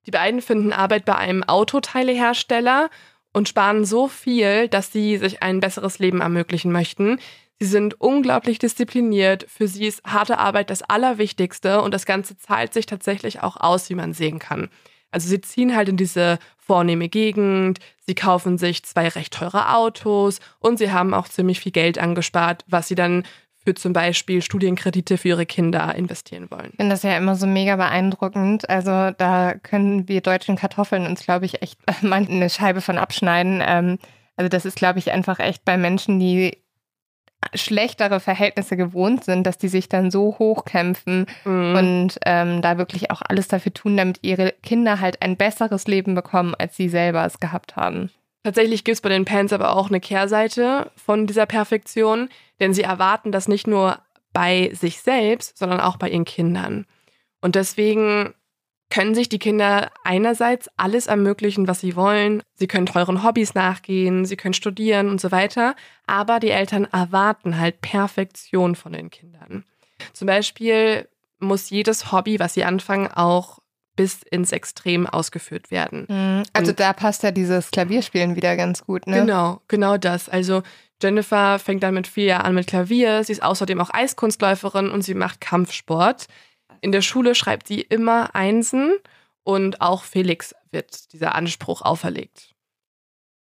Die beiden finden Arbeit bei einem Autoteilehersteller und sparen so viel, dass sie sich ein besseres Leben ermöglichen möchten. Sie sind unglaublich diszipliniert. Für sie ist harte Arbeit das Allerwichtigste und das Ganze zahlt sich tatsächlich auch aus, wie man sehen kann. Also sie ziehen halt in diese vornehme Gegend, sie kaufen sich zwei recht teure Autos und sie haben auch ziemlich viel Geld angespart, was sie dann für zum Beispiel Studienkredite für ihre Kinder investieren wollen. Ich finde das ja immer so mega beeindruckend. Also da können wir deutschen Kartoffeln uns, glaube ich, echt *laughs* mal eine Scheibe von abschneiden. Ähm, also das ist, glaube ich, einfach echt bei Menschen, die schlechtere Verhältnisse gewohnt sind, dass die sich dann so hochkämpfen Mhm. und ähm, da wirklich auch alles dafür tun, damit ihre Kinder halt ein besseres Leben bekommen, als sie selber es gehabt haben. Tatsächlich gibt es bei den Pans aber auch eine Kehrseite von dieser Perfektion, denn sie erwarten das nicht nur bei sich selbst, sondern auch bei ihren Kindern. Und deswegen können sich die Kinder einerseits alles ermöglichen, was sie wollen. Sie können teuren Hobbys nachgehen, sie können studieren und so weiter. Aber die Eltern erwarten halt Perfektion von den Kindern. Zum Beispiel muss jedes Hobby, was sie anfangen, auch bis ins Extrem ausgeführt werden. Mhm. Also Und- da passt ja dieses Klavierspielen wieder ganz gut, ne? Genau, genau das. Also Jennifer fängt dann mit vier Jahren an mit Klavier. Sie ist außerdem auch Eiskunstläuferin und sie macht Kampfsport. In der Schule schreibt sie immer Einsen und auch Felix wird dieser Anspruch auferlegt.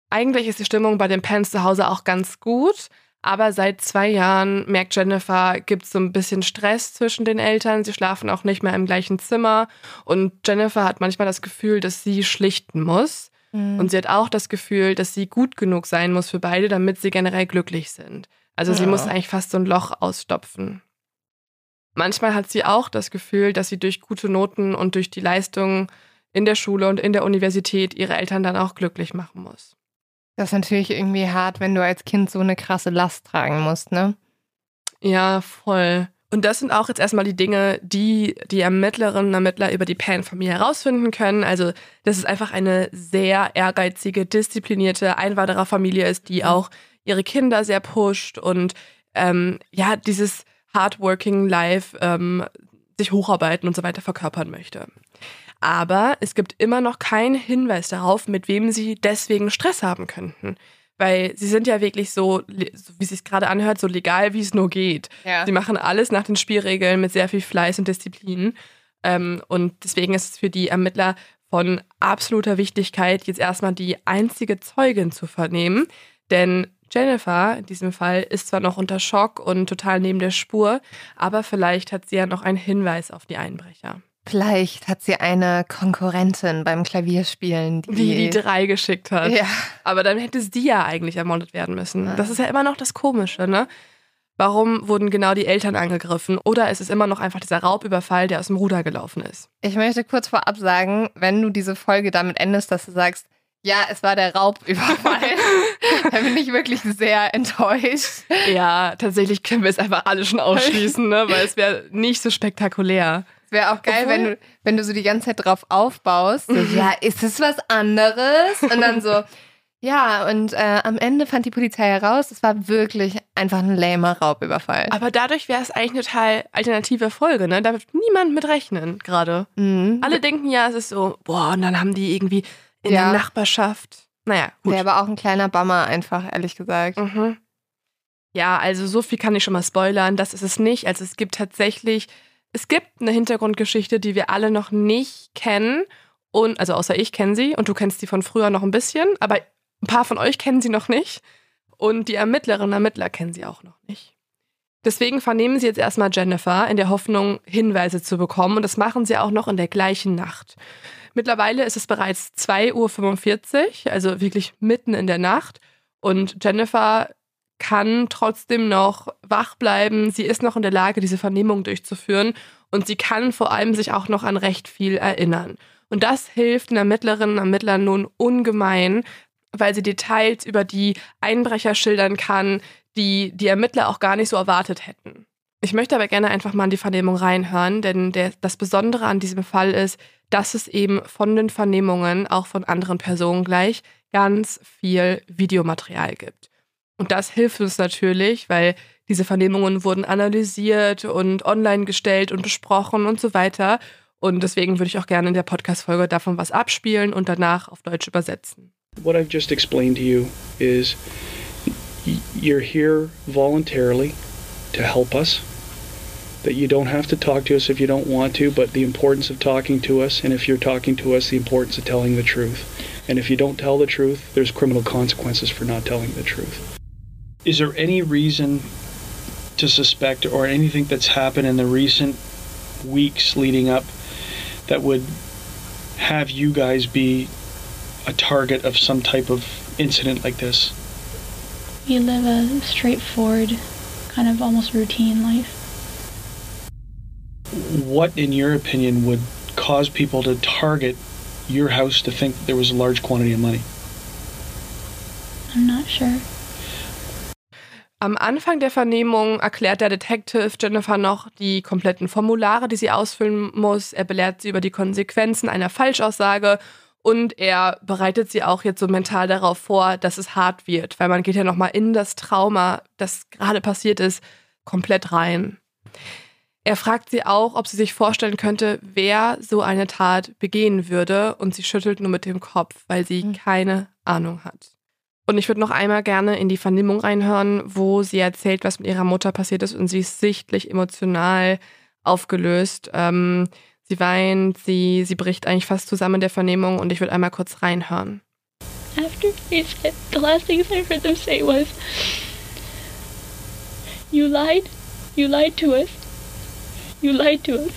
Eigentlich ist die Stimmung bei den Pans zu Hause auch ganz gut, aber seit zwei Jahren merkt Jennifer, gibt es so ein bisschen Stress zwischen den Eltern. Sie schlafen auch nicht mehr im gleichen Zimmer und Jennifer hat manchmal das Gefühl, dass sie schlichten muss. Mhm. Und sie hat auch das Gefühl, dass sie gut genug sein muss für beide, damit sie generell glücklich sind. Also sie Ja. muss eigentlich fast so ein Loch ausstopfen. Manchmal hat sie auch das Gefühl, dass sie durch gute Noten und durch die Leistung in der Schule und in der Universität ihre Eltern dann auch glücklich machen muss. Das ist natürlich irgendwie hart, wenn du als Kind so eine krasse Last tragen musst, ne? Ja, voll. Und das sind auch jetzt erstmal die Dinge, die die Ermittlerinnen und Ermittler über die Pan-Familie herausfinden können. Also, dass es einfach eine sehr ehrgeizige, disziplinierte Einwandererfamilie ist, die auch ihre Kinder sehr pusht und ähm, ja, dieses hardworking Life ähm, sich hocharbeiten und so weiter verkörpern möchte. Aber es gibt immer noch keinen Hinweis darauf, mit wem sie deswegen Stress haben könnten. Weil sie sind ja wirklich so, wie es sich gerade anhört, so legal, wie es nur geht. Ja. Sie machen alles nach den Spielregeln mit sehr viel Fleiß und Disziplin. Ähm, und deswegen ist es für die Ermittler von absoluter Wichtigkeit, jetzt erstmal die einzige Zeugin zu vernehmen. Denn Jennifer in diesem Fall ist zwar noch unter Schock und total neben der Spur, aber vielleicht hat sie ja noch einen Hinweis auf die Einbrecher. Vielleicht hat sie eine Konkurrentin beim Klavierspielen, die. Die die drei geschickt hat. ja. Aber dann hätte sie ja eigentlich ermordet werden müssen. Das ist ja immer noch das Komische, ne? Warum wurden genau die Eltern angegriffen? Oder ist es immer noch einfach dieser Raubüberfall, der aus dem Ruder gelaufen ist? Ich möchte kurz vorab sagen, wenn du diese Folge damit endest, dass du sagst, ja, es war der Raubüberfall, *laughs* dann bin ich wirklich sehr enttäuscht. Ja, tatsächlich können wir es einfach alle schon ausschließen, ne? Weil es wäre nicht so spektakulär. Es wäre auch geil, Obwohl- wenn du, wenn du so die ganze Zeit drauf aufbaust. So, ja, ist es was anderes? Und dann so, ja, und äh, am Ende fand die Polizei heraus, es war wirklich einfach ein lamer Raubüberfall. Aber dadurch wäre es eigentlich eine total alternative Folge, ne? Da wird niemand mit rechnen gerade. Mhm. Alle denken ja, es ist so, boah, und dann haben die irgendwie in Ja. der Nachbarschaft. Naja, gut. Wäre aber auch ein kleiner Bummer, einfach, ehrlich gesagt. Mhm. Ja, also so viel kann ich schon mal spoilern. Das ist es nicht. Also es gibt tatsächlich, es gibt eine Hintergrundgeschichte, die wir alle noch nicht kennen. Und, also außer ich kenne sie und du kennst sie von früher noch ein bisschen, aber ein paar von euch kennen sie noch nicht. Und die Ermittlerinnen und Ermittler kennen sie auch noch nicht. Deswegen vernehmen sie jetzt erstmal Jennifer in der Hoffnung, Hinweise zu bekommen. Und das machen sie auch noch in der gleichen Nacht. Mittlerweile ist es bereits 2.45 Uhr, also wirklich mitten in der Nacht. Und Jennifer kann trotzdem noch wach bleiben. Sie ist noch in der Lage, diese Vernehmung durchzuführen. Und sie kann vor allem sich auch noch an recht viel erinnern. Und das hilft den Ermittlerinnen und Ermittlern nun ungemein, weil sie Details über die Einbrecher schildern kann, die die Ermittler auch gar nicht so erwartet hätten. Ich möchte aber gerne einfach mal in die Vernehmung reinhören, denn der, das Besondere an diesem Fall ist, dass es eben von den Vernehmungen, auch von anderen Personen gleich, ganz viel Videomaterial gibt. Und das hilft uns natürlich, weil diese Vernehmungen wurden analysiert und online gestellt und besprochen und so weiter. Und deswegen würde ich auch gerne in der Podcast-Folge davon was abspielen und danach auf Deutsch übersetzen. What I've just explained to you is you're here voluntarily to help us. That you don't have to talk to us if you don't want to, but the importance of talking to us, and if you're talking to us, the importance of telling the truth. And if you don't tell the truth, there's criminal consequences for not telling the truth. Is there any reason to suspect or anything that's happened in the recent weeks leading up that would have you guys be a target of some type of incident like this? We live a straightforward, kind of almost routine life. What, in your opinion, would cause people to target your house to think that there was a large quantity of money? I'm not sure. Am Anfang der Vernehmung erklärt der Detective Jennifer noch die kompletten Formulare, die sie ausfüllen muss. Er belehrt sie über die Konsequenzen einer Falschaussage und er bereitet sie auch jetzt so mental darauf vor, dass es hart wird, weil man geht ja nochmal in das Trauma, das gerade passiert ist, komplett rein. Er fragt sie auch, ob sie sich vorstellen könnte, wer so eine Tat begehen würde, und sie schüttelt nur mit dem Kopf, weil sie Mhm. keine Ahnung hat. Und ich würde noch einmal gerne in die Vernehmung reinhören, wo sie erzählt, was mit ihrer Mutter passiert ist, und sie ist sichtlich emotional aufgelöst. Ähm, sie weint, sie, sie bricht eigentlich fast zusammen in der Vernehmung, und ich würde einmal kurz reinhören. After they said, the last things I heard them say was, You lied. You lied to us. You lied to us.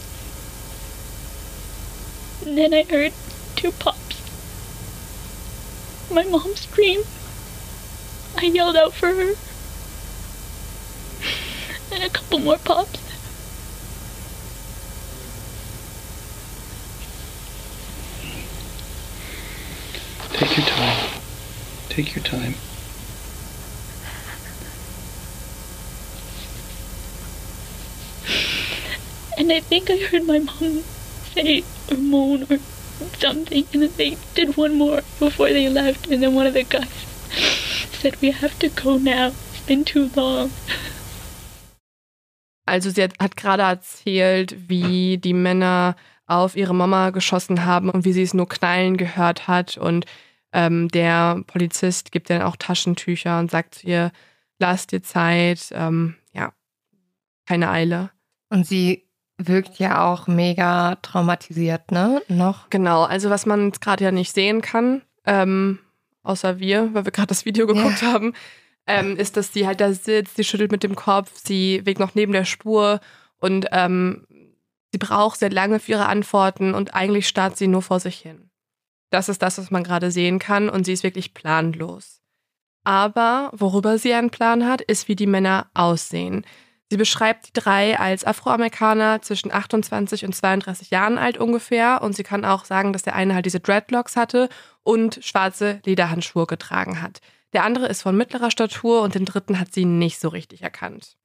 And then I heard two pops. My mom screamed. I yelled out for her. And a couple more pops. Take your time. Take your time. And I think I heard my mom say or moan or something, and then they did one more before they left, and then one of the guys *laughs* said, We have to go now. It's been too long. Also sie hat, hat gerade erzählt, wie die Männer auf ihre Mama geschossen haben und wie sie es nur knallen gehört hat. Und ähm, der Polizist gibt dann auch Taschentücher und sagt zu ihr, lass dir Zeit, ähm, ja, keine Eile. Und sie wirkt ja auch mega traumatisiert, ne? Noch. Genau, also was man jetzt gerade ja nicht sehen kann, ähm, außer wir, weil wir gerade das Video geguckt haben, ähm, ist, dass sie halt da sitzt, sie schüttelt mit dem Kopf, sie wägt noch neben der Spur und ähm, sie braucht sehr lange für ihre Antworten und eigentlich starrt sie nur vor sich hin. Das ist das, was man gerade sehen kann und sie ist wirklich planlos. Aber worüber sie einen Plan hat, ist, wie die Männer aussehen. Sie beschreibt die drei als Afroamerikaner zwischen 28 und 32 Jahren alt ungefähr und sie kann auch sagen, dass der eine halt diese Dreadlocks hatte und schwarze Lederhandschuhe getragen hat. Der andere ist von mittlerer Statur und den dritten hat sie nicht so richtig erkannt.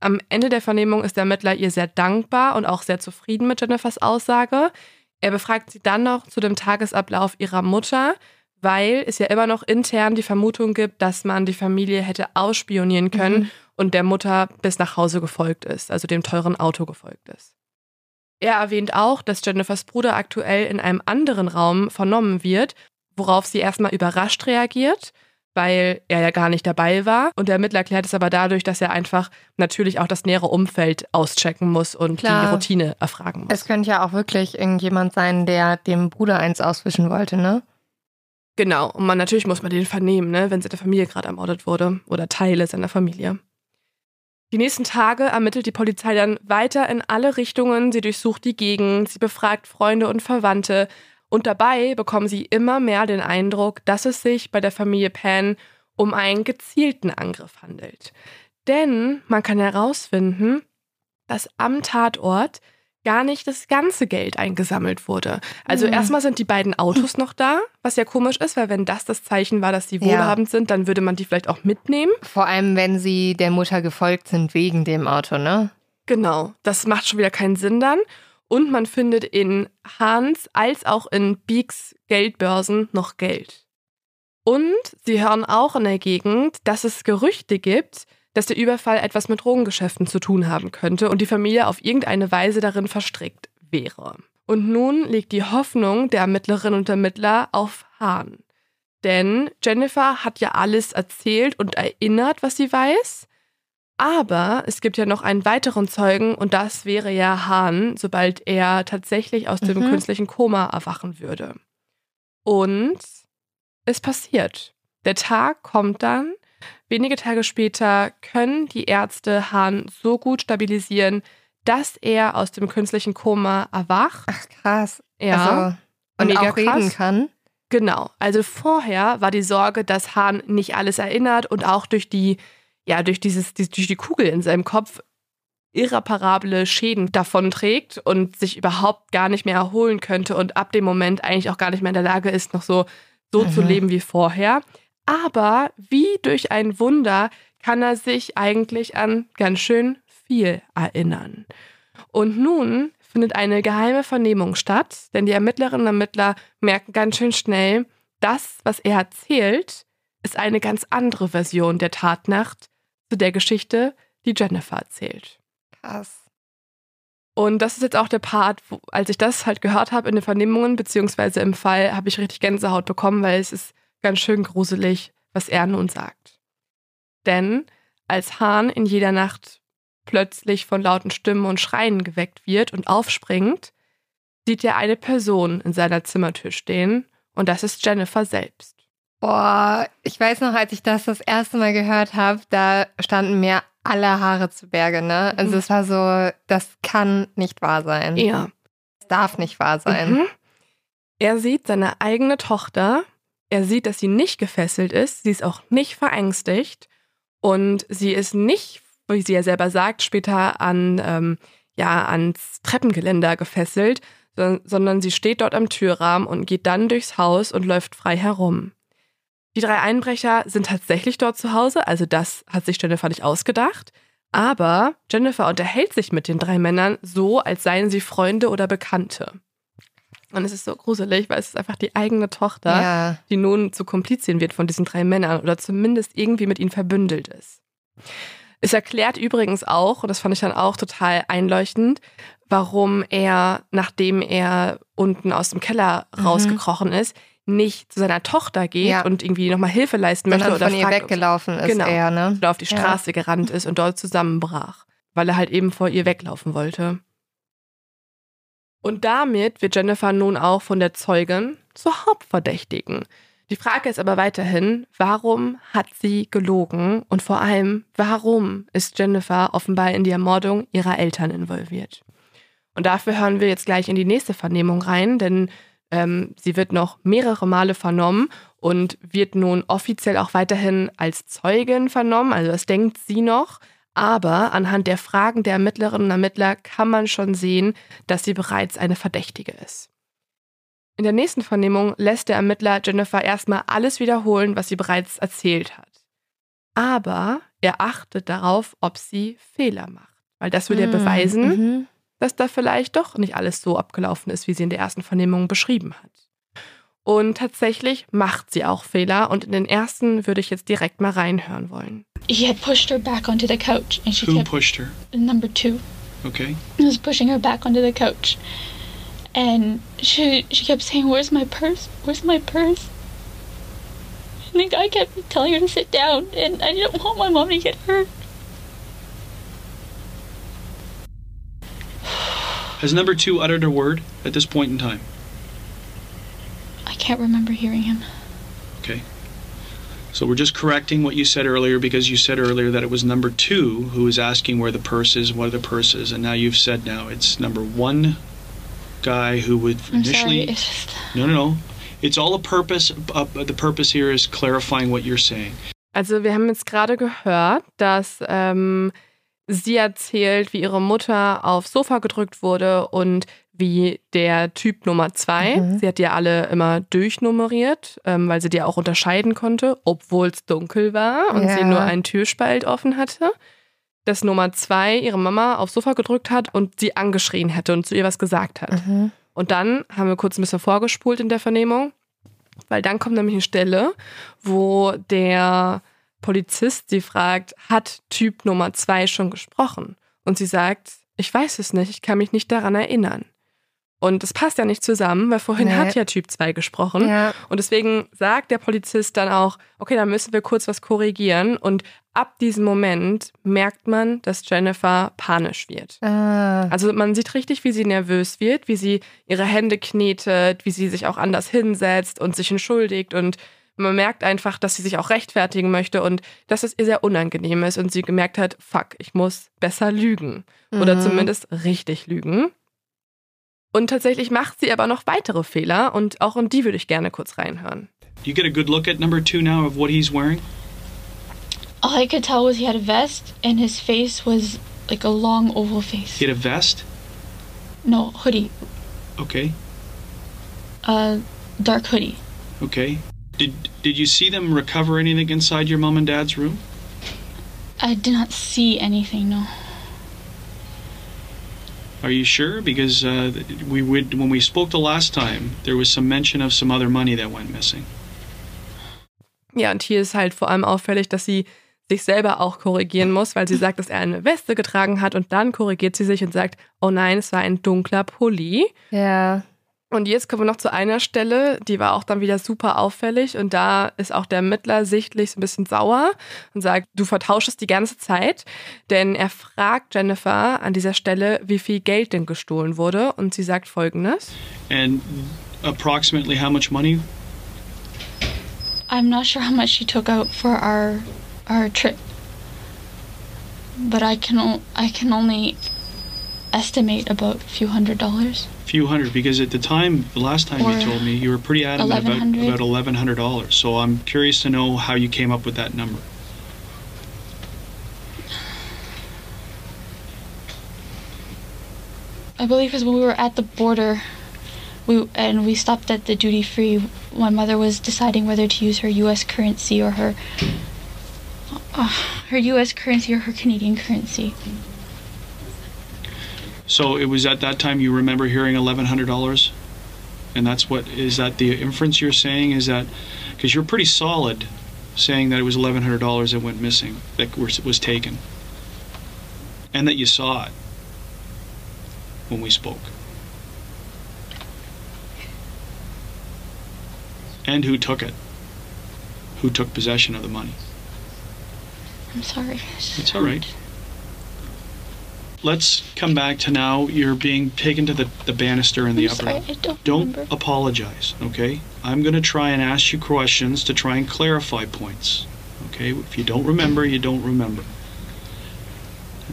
Am Ende der Vernehmung ist der Ermittler ihr sehr dankbar und auch sehr zufrieden mit Jennifers Aussage. Er befragt sie dann noch zu dem Tagesablauf ihrer Mutter, weil es ja immer noch intern die Vermutung gibt, dass man die Familie hätte ausspionieren können Mhm. und der Mutter bis nach Hause gefolgt ist, also dem teuren Auto gefolgt ist. Er erwähnt auch, dass Jennifers Bruder aktuell in einem anderen Raum vernommen wird, worauf sie erstmal überrascht reagiert, weil er ja gar nicht dabei war. Und der Ermittler erklärt es aber dadurch, dass er einfach natürlich auch das nähere Umfeld auschecken muss und Klar. die Routine erfragen muss. Es könnte ja auch wirklich irgendjemand sein, der dem Bruder eins auswischen wollte, ne? Genau, und man natürlich muss man den vernehmen, ne, wenn seine Familie gerade ermordet wurde oder Teile seiner Familie. Die nächsten Tage ermittelt die Polizei dann weiter in alle Richtungen. Sie durchsucht die Gegend, sie befragt Freunde und Verwandte. Und dabei bekommen sie immer mehr den Eindruck, dass es sich bei der Familie Pan um einen gezielten Angriff handelt. Denn man kann herausfinden, dass am Tatort gar nicht das ganze Geld eingesammelt wurde. Also Mhm. erstmal sind die beiden Autos noch da, was ja komisch ist, weil wenn das das Zeichen war, dass sie Ja. wohlhabend sind, dann würde man die vielleicht auch mitnehmen. Vor allem, wenn sie der Mutter gefolgt sind wegen dem Auto, ne? Genau, das macht schon wieder keinen Sinn dann. Und man findet in Hans als auch in Beeks Geldbörsen noch Geld. Und sie hören auch in der Gegend, dass es Gerüchte gibt, dass der Überfall etwas mit Drogengeschäften zu tun haben könnte und die Familie auf irgendeine Weise darin verstrickt wäre. Und nun liegt die Hoffnung der Ermittlerinnen und Ermittler auf Hahn. Denn Jennifer hat ja alles erzählt und erinnert, was sie weiß. Aber es gibt ja noch einen weiteren Zeugen und das wäre ja Hahn, sobald er tatsächlich aus dem Mhm. künstlichen Koma erwachen würde. Und es passiert. Der Tag kommt dann. Wenige Tage später können die Ärzte Hahn so gut stabilisieren, dass er aus dem künstlichen Koma erwacht. Ach, krass. Ja, Also, und mega auch reden krass. kann. Genau. Also vorher war die Sorge, dass Hahn nicht alles erinnert und auch durch die, ja, durch dieses, die, durch die Kugel in seinem Kopf irreparable Schäden davonträgt und sich überhaupt gar nicht mehr erholen könnte und ab dem Moment eigentlich auch gar nicht mehr in der Lage ist, noch so, so zu Mhm. leben wie vorher. Aber wie durch ein Wunder kann er sich eigentlich an ganz schön viel erinnern. Und nun findet eine geheime Vernehmung statt, denn die Ermittlerinnen und Ermittler merken ganz schön schnell, das, was er erzählt, ist eine ganz andere Version der Tatnacht zu der Geschichte, die Jennifer erzählt. Krass. Und das ist jetzt auch der Part, wo, als ich das halt gehört habe in den Vernehmungen, beziehungsweise im Fall, habe ich richtig Gänsehaut bekommen, weil es ist ganz schön gruselig, was er nun sagt. Denn als Hahn in jeder Nacht plötzlich von lauten Stimmen und Schreien geweckt wird und aufspringt, sieht er eine Person in seiner Zimmertür stehen und das ist Jennifer selbst. Boah, ich weiß noch, als ich das das erste Mal gehört habe, da standen mir alle Haare zu Berge, ne? Also Mhm. es war so, das kann nicht wahr sein. Ja. Es darf nicht wahr sein. Mhm. Er sieht seine eigene Tochter. Er sieht, dass sie nicht gefesselt ist. Sie ist auch nicht verängstigt. Und sie ist nicht, wie sie ja selber sagt, später an, ähm, ja, ans Treppengeländer gefesselt, sondern, sie steht dort am Türrahmen und geht dann durchs Haus und läuft frei herum. Die drei Einbrecher sind tatsächlich dort zu Hause, also das hat sich Jennifer nicht ausgedacht. Aber Jennifer unterhält sich mit den drei Männern so, als seien sie Freunde oder Bekannte. Und es ist so gruselig, weil es ist einfach die eigene Tochter, Ja. die nun zu Komplizien wird von diesen drei Männern oder zumindest irgendwie mit ihnen verbündelt ist. Es erklärt übrigens auch, und das fand ich dann auch total einleuchtend, warum er, nachdem er unten aus dem Keller Mhm. rausgekrochen ist, nicht zu seiner Tochter geht Ja. und irgendwie nochmal Hilfe leisten möchte Sondern oder von ihr fragt, weggelaufen ist Genau. er, ne? oder auf die Ja. Straße gerannt ist und dort zusammenbrach, weil er halt eben vor ihr weglaufen wollte. Und damit wird Jennifer nun auch von der Zeugin zur Hauptverdächtigen. Die Frage ist aber weiterhin, warum hat sie gelogen und vor allem, warum ist Jennifer offenbar in die Ermordung ihrer Eltern involviert? Und dafür hören wir jetzt gleich in die nächste Vernehmung rein, denn ähm, sie wird noch mehrere Male vernommen und wird nun offiziell auch weiterhin als Zeugin vernommen, also das denkt sie noch. Aber anhand der Fragen der Ermittlerinnen und Ermittler kann man schon sehen, dass sie bereits eine Verdächtige ist. In der nächsten Vernehmung lässt der Ermittler Jennifer erstmal alles wiederholen, was sie bereits erzählt hat. Aber er achtet darauf, ob sie Fehler macht. Weil das würde ja beweisen, Mhm. dass da vielleicht doch nicht alles so abgelaufen ist, wie sie in der ersten Vernehmung beschrieben hat. Und tatsächlich macht sie auch Fehler und in den ersten würde ich jetzt direkt mal reinhören wollen. He had pushed her back onto the couch, and she Who kept pushed her? number two. Okay. He was pushing her back onto the couch, and she she kept saying, "Where's my purse? Where's my purse?" And the guy kept telling her to sit down, and I didn't want my mom to get hurt. Has number two uttered a word at this point in time? I can't remember hearing him. Okay. So we're just correcting what you said earlier because you said earlier that it was number two who was asking where the purse is, where the purse is, and now you've said now it's number one guy who would I'm initially. sorry. It's just No, no, no. It's all a purpose. Uh, the purpose here is clarifying what you're saying. Also wir haben jetzt gerade gehört, dass ähm, sie erzählt, wie ihre Mutter aufs Sofa gedrückt wurde und wie der Typ Nummer zwei, Mhm. sie hat die ja alle immer durchnummeriert, ähm, weil sie die auch unterscheiden konnte, obwohl es dunkel war und Ja. sie nur einen Türspalt offen hatte. Dass Nummer zwei ihre Mama aufs Sofa gedrückt hat und sie angeschrien hätte und zu ihr was gesagt hat. Mhm. Und dann haben wir kurz ein bisschen vorgespult in der Vernehmung, weil dann kommt nämlich eine Stelle, wo der Polizist sie fragt, hat Typ Nummer zwei schon gesprochen? Und sie sagt, ich weiß es nicht, ich kann mich nicht daran erinnern. Und das passt ja nicht zusammen, weil vorhin Nee. hat ja Typ 2 gesprochen. Ja. Und deswegen sagt der Polizist dann auch, okay, dann müssen wir kurz was korrigieren. Und ab diesem Moment merkt man, dass Jennifer panisch wird. Ah. Also man sieht richtig, wie sie nervös wird, wie sie ihre Hände knetet, wie sie sich auch anders hinsetzt und sich entschuldigt und man merkt einfach, dass sie sich auch rechtfertigen möchte und dass es ihr sehr unangenehm ist und sie gemerkt hat, fuck, ich muss besser lügen oder Mhm. zumindest richtig lügen. Und tatsächlich macht sie aber noch weitere Fehler und auch in die würde ich gerne kurz reinhören. Do you get a good look at number two now of what he's wearing? all I could tell was he had a vest, and his face was like a long oval face. He had a vest. No hoodie, Okay. uh, dark hoodie. Okay. Did did you see them recover anything inside your mom and dad's room? I did not see anything. No. Are you sure? Because uh, we would when we spoke the last time, there was some mention of some other money that went missing. Ja, und hier ist halt vor allem auffällig, dass sie sich selber auch korrigieren muss, weil sie sagt, dass er eine Weste getragen hat und dann korrigiert sie sich und sagt, oh nein, es war ein dunkler Pulli. Ja. Und jetzt kommen wir noch zu einer Stelle, die war auch dann wieder super auffällig und da ist auch der Ermittler sichtlich so ein bisschen sauer und sagt, du vertauschst die ganze Zeit, denn er fragt Jennifer an dieser Stelle, wie viel Geld denn gestohlen wurde und sie sagt folgendes. And approximately how much money? I'm not sure how much she took out for our our trip, but I can I can only estimate about a few hundred dollars. few hundred because at the time the last time Or you told me you were pretty adamant about about eleven hundred dollars so i'm curious to know how you came up with that number I believe because when we were at the border, we and we stopped at the duty free. My mother was deciding whether to use her U.S. currency or her uh, her U.S. currency or her Canadian currency. So it was at that time you remember hearing eleven hundred dollars? And that's what is that the inference you're saying is that because you're pretty solid saying that it was eleven hundred dollars that went missing that was, was taken. And that you saw it when we spoke. And who took it. Who took possession of the money. I'm sorry. It's all right. Let's come back to now. You're being taken to the, the banister in the I'm upper. sorry. I don't, Don't remember. apologize, okay? I'm going to try and ask you questions to try and clarify points. Okay? If you don't remember, you don't remember.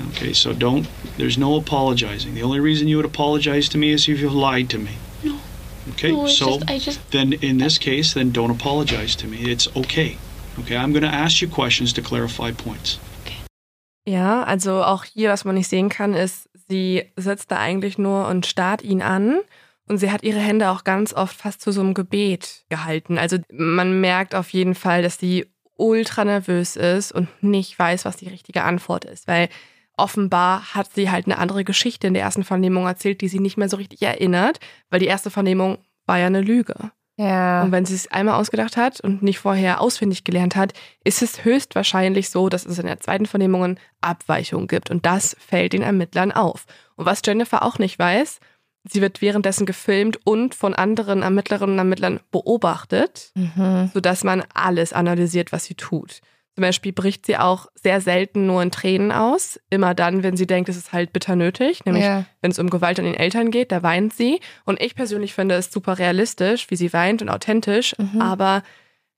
Okay, so don't, there's no apologizing. The only reason you would apologize to me is if you've lied to me. No. Okay, no, so just I just then in this case, then don't apologize to me. It's okay. Okay, I'm going to ask you questions to clarify points. Ja, also auch hier, was man nicht sehen kann, ist, sie sitzt da eigentlich nur und starrt ihn an. Und sie hat ihre Hände auch ganz oft fast zu so einem Gebet gehalten. Also man merkt auf jeden Fall, dass sie ultra nervös ist und nicht weiß, was die richtige Antwort ist. Weil offenbar hat sie halt eine andere Geschichte in der ersten Vernehmung erzählt, die sie nicht mehr so richtig erinnert, weil die erste Vernehmung war ja eine Lüge. Ja. Und wenn sie es einmal ausgedacht hat und nicht vorher auswendig gelernt hat, ist es höchstwahrscheinlich so, dass es in der zweiten Vernehmung Abweichungen gibt. Und das fällt den Ermittlern auf. Und was Jennifer auch nicht weiß, sie wird währenddessen gefilmt und von anderen Ermittlerinnen und Ermittlern beobachtet, Mhm. sodass man alles analysiert, was sie tut. Zum Beispiel bricht sie auch sehr selten nur in Tränen aus. Immer dann, wenn sie denkt, es ist halt bitter nötig, nämlich ja. wenn es um Gewalt an den Eltern geht, da weint sie. Und ich persönlich finde es super realistisch, wie sie weint und authentisch, Mhm. aber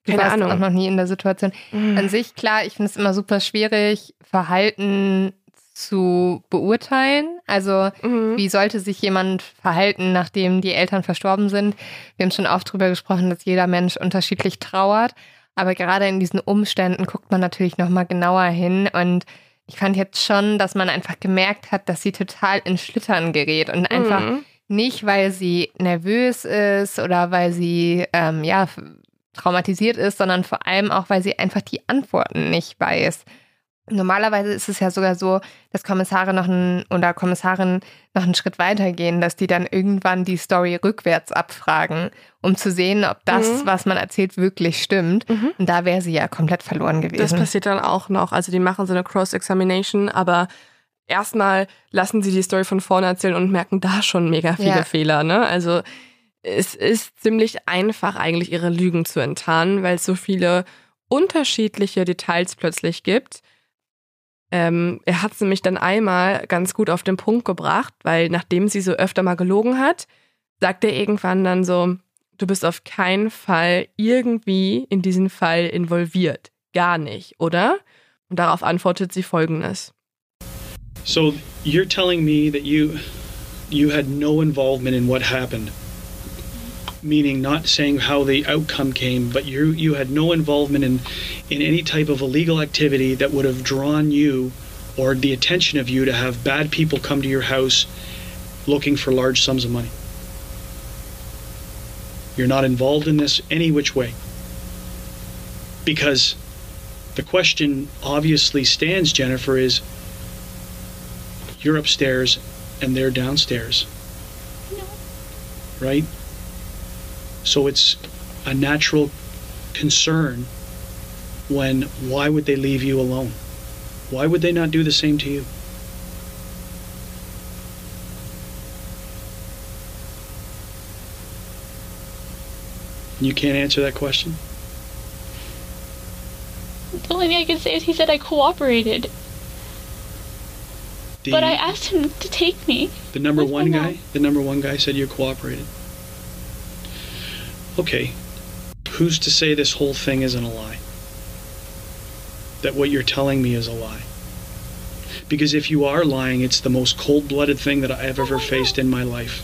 Du keine warst Ahnung. auch noch nie in der Situation. An sich, klar, ich finde es immer super schwierig, Verhalten zu beurteilen. Also, Mhm. wie sollte sich jemand verhalten, nachdem die Eltern verstorben sind? Wir haben schon oft drüber gesprochen, dass jeder Mensch unterschiedlich trauert. Aber gerade in diesen Umständen guckt man natürlich nochmal genauer hin. Und ich fand jetzt schon, dass man einfach gemerkt hat, dass sie total in Schlittern gerät und einfach Mhm. nicht, weil sie nervös ist oder weil sie ähm, ja traumatisiert ist, sondern vor allem auch, weil sie einfach die Antworten nicht weiß. Normalerweise ist es ja sogar so, dass Kommissare noch einen, oder Kommissarin noch einen Schritt weiter gehen, dass die dann irgendwann die Story rückwärts abfragen, um zu sehen, ob das, Mhm. was man erzählt, wirklich stimmt. Mhm. Und da wäre sie ja komplett verloren Das gewesen. passiert dann auch noch. Also die machen so eine Cross-Examination, aber erstmal lassen sie die Story von vorne erzählen und merken da schon mega viele Ja. Fehler. Ne? Also es ist ziemlich einfach eigentlich ihre Lügen zu enttarnen, weil es so viele unterschiedliche Details plötzlich gibt. Ähm, er hat es nämlich dann einmal ganz gut auf den Punkt gebracht, weil nachdem sie so öfter mal gelogen hat, sagt er irgendwann dann so, du bist auf keinen Fall irgendwie in diesen Fall involviert. Gar nicht, oder? Und darauf antwortet sie folgendes. So you're telling me that you you had no involvement in what happened. Meaning not saying how the outcome came, but you you had no involvement in in any type of illegal activity that would have drawn you or the attention of you to have bad people come to your house looking for large sums of money. You're not involved in this any which way. Because the question obviously stands, Jennifer, is you're upstairs and they're downstairs. No. When why would they leave you alone? Why would they not do the same to you? You can't answer that question? The only thing I can say is he said I cooperated. The, But I asked him to take me. the number one mom. guy, the number one guy said you cooperated. Okay. Who's to say this whole thing isn't a lie? That what you're telling me is a lie? Because if you are lying, it's the most cold-blooded thing that I've ever faced in my life.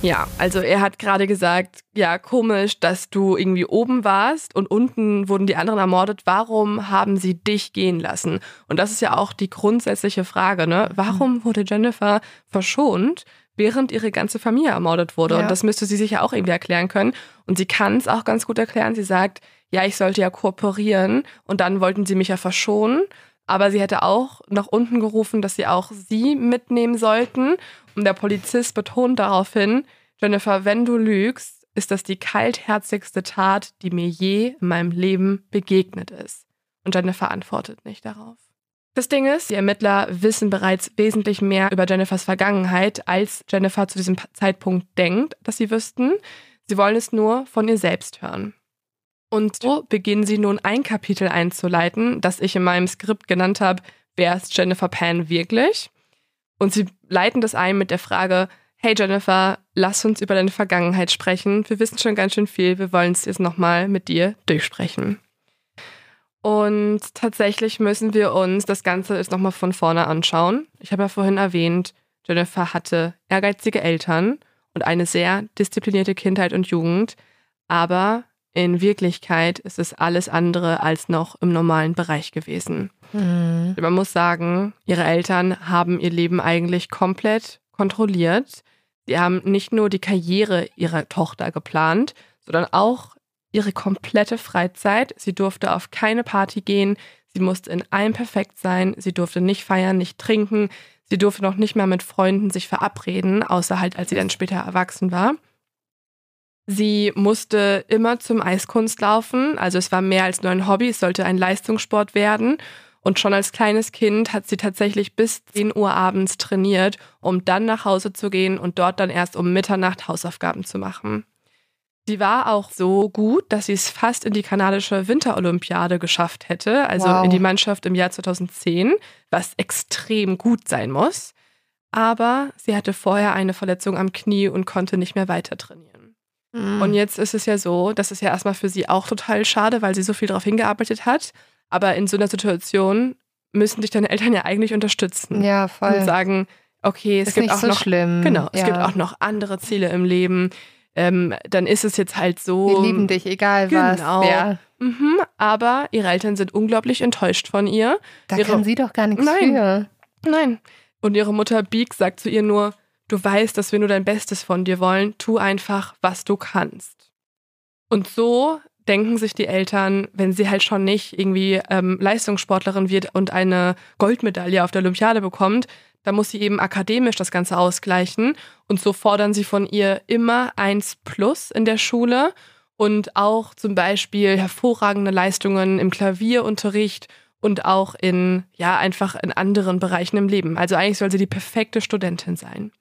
Ja, also er hat gerade gesagt, ja, komisch, dass du irgendwie oben warst und unten wurden die anderen ermordet. Warum haben sie dich gehen lassen? Und das ist ja auch die grundsätzliche Frage, ne? Warum wurde Jennifer verschont, während ihre ganze Familie ermordet wurde? Ja. Und das müsste sie sich ja auch irgendwie erklären können. Und sie kann es auch ganz gut erklären. Sie sagt, ja, ich sollte ja kooperieren und dann wollten sie mich ja verschonen. Aber sie hätte auch nach unten gerufen, dass sie auch sie mitnehmen sollten. Und der Polizist betont daraufhin, Jennifer, wenn du lügst, ist das die kaltherzigste Tat, die mir je in meinem Leben begegnet ist. Und Jennifer antwortet nicht darauf. Das Ding ist, die Ermittler wissen bereits wesentlich mehr über Jennifers Vergangenheit, als Jennifer zu diesem Zeitpunkt denkt, dass sie wüssten. Sie wollen es nur von ihr selbst hören. Und so beginnen sie nun ein Kapitel einzuleiten, das ich in meinem Skript genannt habe, wer ist Jennifer Pan wirklich? Und sie leiten das ein mit der Frage, hey Jennifer, lass uns über deine Vergangenheit sprechen. Wir wissen schon ganz schön viel, wir wollen es jetzt nochmal mit dir durchsprechen. Und tatsächlich müssen wir uns das Ganze jetzt nochmal von vorne anschauen. Ich habe ja vorhin erwähnt, Jennifer hatte ehrgeizige Eltern und eine sehr disziplinierte Kindheit und Jugend, aber in Wirklichkeit ist es alles andere als noch im normalen Bereich gewesen. Mhm. Man muss sagen, ihre Eltern haben ihr Leben eigentlich komplett kontrolliert. Sie haben nicht nur die Karriere ihrer Tochter geplant, sondern auch ihre komplette Freizeit. Sie durfte auf keine Party gehen. Sie musste in allem perfekt sein. Sie durfte nicht feiern, nicht trinken. Sie durfte noch nicht mal mit Freunden sich verabreden, außer halt, als sie dann später erwachsen war. Sie musste immer zum Eiskunst laufen. Also es war mehr als nur ein Hobby. Es sollte ein Leistungssport werden. Und schon als kleines Kind hat sie tatsächlich bis 10 Uhr abends trainiert, um dann nach Hause zu gehen und dort dann erst um Mitternacht Hausaufgaben zu machen. Sie war auch so gut, dass sie es fast in die kanadische Winterolympiade geschafft hätte, also Wow. in die Mannschaft im Jahr 2010, was extrem gut sein muss. Aber sie hatte vorher eine Verletzung am Knie und konnte nicht mehr weiter trainieren. Mhm. Und jetzt ist es ja so, das ist ja erstmal für sie auch total schade, weil sie so viel darauf hingearbeitet hat. Aber in so einer Situation müssen dich deine Eltern ja eigentlich unterstützen ja, voll. und sagen, okay, es ist gibt nicht auch so noch schlimm. genau, es ja. gibt auch noch andere Ziele im Leben. Ähm, dann ist es jetzt halt so. Wir lieben dich, egal was. Genau. Ja, Mhm, aber ihre Eltern sind unglaublich enttäuscht von ihr. da Ihre- kann sie doch gar nichts Nein. für. Nein. Und ihre Mutter Beek sagt zu ihr nur, du weißt, dass wir nur dein Bestes von dir wollen, tu einfach, was du kannst. Und so denken sich die Eltern, wenn sie halt schon nicht irgendwie ähm, Leistungssportlerin wird und eine Goldmedaille auf der Olympiade bekommt, dann muss sie eben akademisch das Ganze ausgleichen. Und so fordern sie von ihr immer eins plus in der Schule und auch zum Beispiel hervorragende Leistungen im Klavierunterricht und auch in, ja, einfach in anderen Bereichen im Leben. Also eigentlich soll sie die perfekte Studentin sein.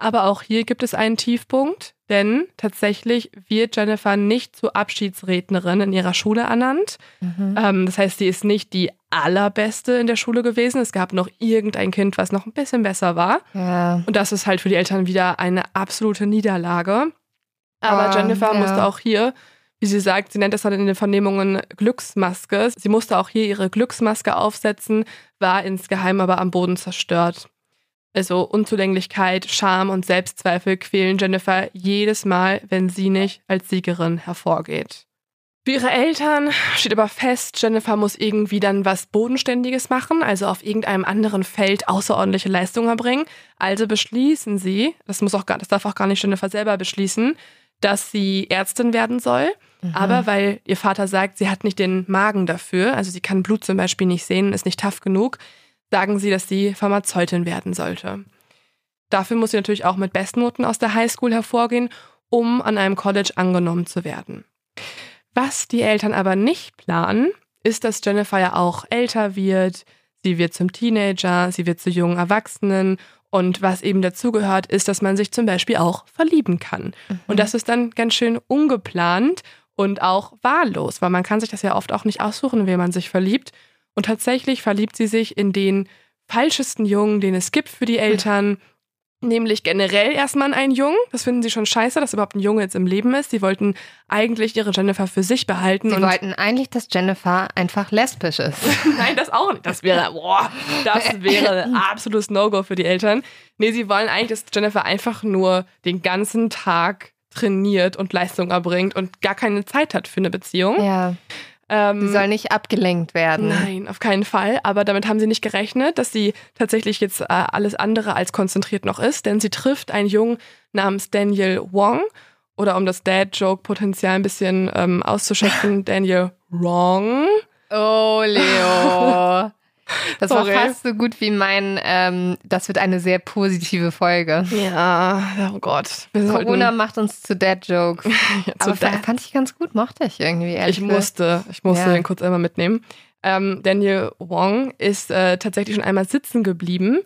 Aber auch hier gibt es einen Tiefpunkt, denn tatsächlich wird Jennifer nicht zur Abschiedsrednerin in ihrer Schule ernannt. Mhm. Ähm, das heißt, sie ist nicht die allerbeste in der Schule gewesen. Es gab noch irgendein Kind, was noch ein bisschen besser war. Ja. Und das ist halt für die Eltern wieder eine absolute Niederlage. Aber Ah, Jennifer ja. musste auch hier, wie sie sagt, sie nennt das dann in den Vernehmungen Glücksmaske. Sie musste auch hier ihre Glücksmaske aufsetzen, war insgeheim aber am Boden zerstört. Also Unzulänglichkeit, Scham und Selbstzweifel quälen Jennifer jedes Mal, wenn sie nicht als Siegerin hervorgeht. Für ihre Eltern steht aber fest, Jennifer muss irgendwie dann was Bodenständiges machen, also auf irgendeinem anderen Feld außerordentliche Leistungen erbringen. Also beschließen sie, das muss auch gar, das darf auch gar nicht Jennifer selber beschließen, dass sie Ärztin werden soll. Mhm. Aber weil ihr Vater sagt, sie hat nicht den Magen dafür, also sie kann Blut zum Beispiel nicht sehen, ist nicht tough genug, sagen sie, dass sie Pharmazeutin werden sollte. Dafür muss sie natürlich auch mit Bestnoten aus der Highschool hervorgehen, um an einem College angenommen zu werden. Was die Eltern aber nicht planen, ist, dass Jennifer ja auch älter wird. Sie wird zum Teenager, sie wird zu jungen Erwachsenen. Und was eben dazugehört, ist, dass man sich zum Beispiel auch verlieben kann. Und das ist dann ganz schön ungeplant und auch wahllos, weil man kann sich das ja oft auch nicht aussuchen, wen man sich verliebt. Und tatsächlich verliebt sie sich in den falschesten Jungen, den es gibt für die Eltern. Nämlich generell erstmal in einen Jungen. Das finden sie schon scheiße, dass überhaupt ein Junge jetzt im Leben ist. Sie wollten eigentlich ihre Jennifer für sich behalten. Sie und wollten eigentlich, dass Jennifer einfach lesbisch ist. *laughs* Nein, das auch nicht. Das wäre, boah, das *laughs* wäre ein absolutes No-Go für die Eltern. Nee, sie wollen eigentlich, dass Jennifer einfach nur den ganzen Tag trainiert und Leistung erbringt und gar keine Zeit hat für eine Beziehung. Ja. Ähm, Sie soll nicht abgelenkt werden. Nein, auf keinen Fall. Aber damit haben sie nicht gerechnet, dass sie tatsächlich jetzt äh, alles andere als konzentriert noch ist, denn sie trifft einen Jungen namens Daniel Wong. Oder um das Dad-Joke-Potenzial ein bisschen ähm, auszuschöpfen, *laughs* Daniel Wrong. Oh, Leo. *laughs* Das Sorry. war fast so gut wie mein, ähm, das wird eine sehr positive Folge. Ja, oh Gott. Corona macht uns zu Dad Jokes. *laughs* Ja, zu Aber Dad- fand ich ganz gut, mochte ich irgendwie. ehrlich Ich musste, ich musste Ja. den kurz einmal mitnehmen. Ähm, Daniel Wong ist äh, tatsächlich schon einmal sitzen geblieben.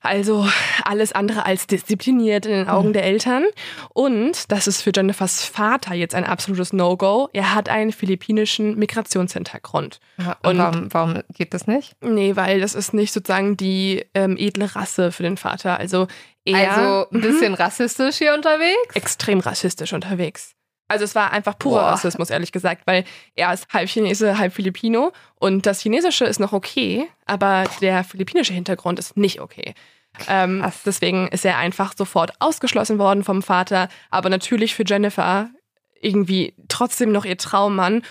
Also alles andere als diszipliniert in den Augen Mhm. der Eltern. Und das ist für Jennifers Vater jetzt ein absolutes No-Go. Er hat einen philippinischen Migrationshintergrund. Ja, Und- Und warum, warum geht das nicht? Nee, weil das ist nicht sozusagen die ähm, edle Rasse für den Vater. Also er also ein *laughs* bisschen rassistisch hier unterwegs? extrem rassistisch unterwegs. Also es war einfach purer Boah. Rassismus, ehrlich gesagt, weil er ist halb Chinese, halb Filipino und das Chinesische ist noch okay, aber der philippinische Hintergrund ist nicht okay. Ähm, deswegen ist er einfach sofort ausgeschlossen worden vom Vater, aber natürlich für Jennifer irgendwie trotzdem noch ihr Traummann.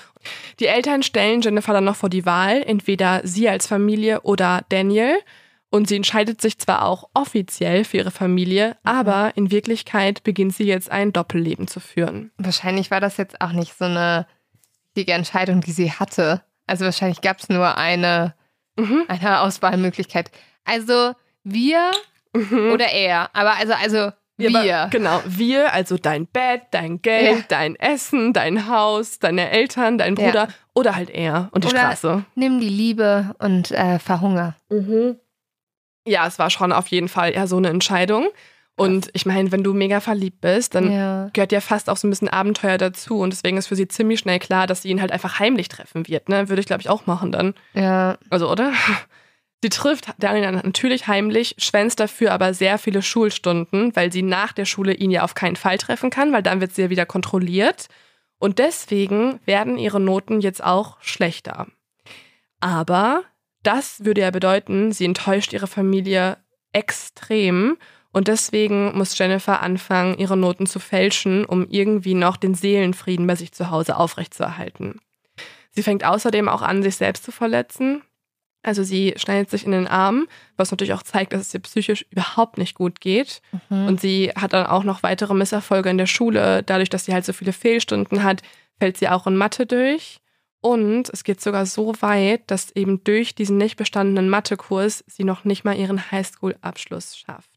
Die Eltern stellen Jennifer dann noch vor die Wahl, entweder sie als Familie oder Daniel. Und sie entscheidet sich zwar auch offiziell für ihre Familie, aber in Wirklichkeit beginnt sie jetzt ein Doppelleben zu führen. Wahrscheinlich war das jetzt auch nicht so eine richtige Entscheidung, die sie hatte. Also wahrscheinlich gab es nur eine, Mhm. eine Auswahlmöglichkeit. Also wir oder er. Aber also, also wir. aber- genau, wir, also dein Bett, dein Geld, Ja. dein Essen, dein Haus, deine Eltern, dein Ja. Bruder oder halt er und die Oder- Straße. Nimm die Liebe und äh, verhunger. Ja, es war schon auf jeden Fall eher so eine Entscheidung. Und ich meine, wenn du mega verliebt bist, dann ja. gehört ja fast auch so ein bisschen Abenteuer dazu. Und deswegen ist für sie ziemlich schnell klar, dass sie ihn halt einfach heimlich treffen wird. Ne? Würde ich, glaube ich, auch machen dann. ja. Also, oder? *laughs* Sie trifft Daniel natürlich heimlich, schwänzt dafür aber sehr viele Schulstunden, weil sie nach der Schule ihn ja auf keinen Fall treffen kann, weil dann wird sie ja wieder kontrolliert. Und deswegen werden ihre Noten jetzt auch schlechter. Aber das würde ja bedeuten, sie enttäuscht ihre Familie extrem. Und deswegen muss Jennifer anfangen, ihre Noten zu fälschen, um irgendwie noch den Seelenfrieden bei sich zu Hause aufrechtzuerhalten. Sie fängt außerdem auch an, sich selbst zu verletzen. Also sie schneidet sich in den Arm, was natürlich auch zeigt, dass es ihr psychisch überhaupt nicht gut geht. Mhm. Und sie hat dann auch noch weitere Misserfolge in der Schule. Dadurch, dass sie halt so viele Fehlstunden hat, fällt sie auch in Mathe durch. Und es geht sogar so weit, dass eben durch diesen nicht bestandenen Mathekurs sie noch nicht mal ihren Highschool-Abschluss schafft.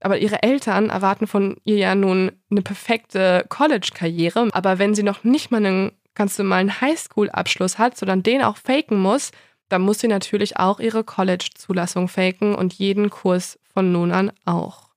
Aber ihre Eltern erwarten von ihr ja nun eine perfekte College-Karriere. Aber wenn sie noch nicht mal einen ganz normalen Highschool-Abschluss hat, sondern den auch faken muss, dann muss sie natürlich auch ihre College-Zulassung faken und jeden Kurs von nun an auch.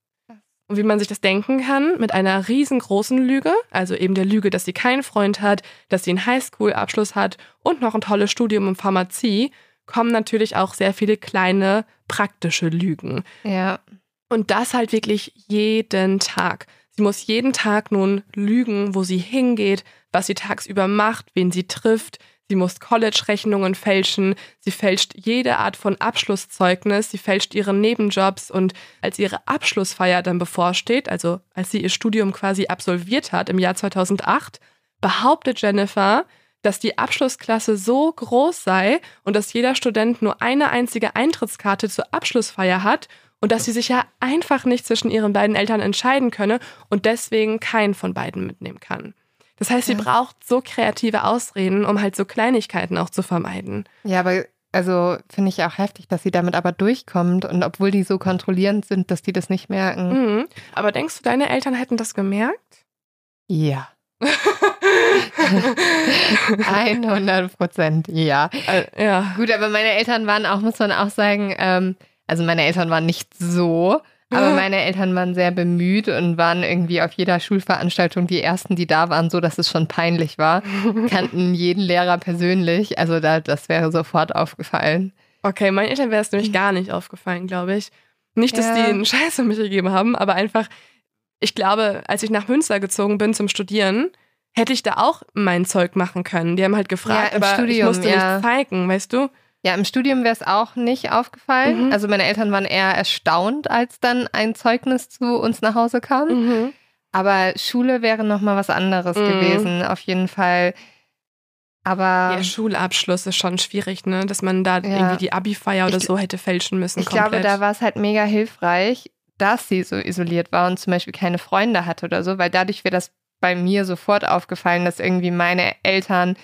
Und wie man sich das denken kann, mit einer riesengroßen Lüge, also eben der Lüge, dass sie keinen Freund hat, dass sie einen Highschool-Abschluss hat und noch ein tolles Studium in Pharmazie, kommen natürlich auch sehr viele kleine praktische Lügen. ja. Und das halt wirklich jeden Tag. Sie muss jeden Tag nun lügen, wo sie hingeht, was sie tagsüber macht, wen sie trifft. Sie muss College-Rechnungen fälschen. Sie fälscht jede Art von Abschlusszeugnis. Sie fälscht ihre Nebenjobs. Und als ihre Abschlussfeier dann bevorsteht, also als sie ihr Studium quasi absolviert hat im Jahr 2008, behauptet Jennifer, dass die Abschlussklasse so groß sei und dass jeder Student nur eine einzige Eintrittskarte zur Abschlussfeier hat und dass sie sich ja einfach nicht zwischen ihren beiden Eltern entscheiden könne und deswegen keinen von beiden mitnehmen kann. Das heißt, sie braucht so kreative Ausreden, um halt so Kleinigkeiten auch zu vermeiden. Ja, aber also finde ich auch heftig, dass sie damit aber durchkommt und obwohl die so kontrollierend sind, dass die das nicht merken. Mhm. Aber denkst du, deine Eltern hätten das gemerkt? Ja. *laughs* 100 Prozent, ja. Äh, ja. Gut, aber meine Eltern waren auch, muss man auch sagen, ähm, also meine Eltern waren nicht so, aber meine Eltern waren sehr bemüht und waren irgendwie auf jeder Schulveranstaltung die ersten, die da waren, so dass es schon peinlich war. *laughs* Kannten jeden Lehrer persönlich, also da, das wäre sofort aufgefallen. Okay, meinen Eltern wäre es nämlich gar nicht aufgefallen, glaube ich. Nicht, dass Ja. die einen Scheiß um mich gegeben haben, aber einfach, ich glaube, als ich nach Münster gezogen bin zum Studieren, hätte ich da auch mein Zeug machen können. Die haben halt gefragt, Ja, aber ich Studium, musste ja. nicht zeigen, weißt du? Ja, im Studium wäre es auch nicht aufgefallen. Mhm. Also meine Eltern waren eher erstaunt, als dann ein Zeugnis zu uns nach Hause kam. Mhm. Aber Schule wäre noch mal was anderes Mhm. gewesen, auf jeden Fall. Aber Ja, Schulabschluss ist schon schwierig, ne? Dass man da Ja. irgendwie die Abi-Feier oder Ich- so hätte fälschen müssen. ich komplett. glaube, da war es halt mega hilfreich, dass sie so isoliert war und zum Beispiel keine Freunde hatte oder so, weil dadurch wäre das bei mir sofort aufgefallen, dass irgendwie meine Eltern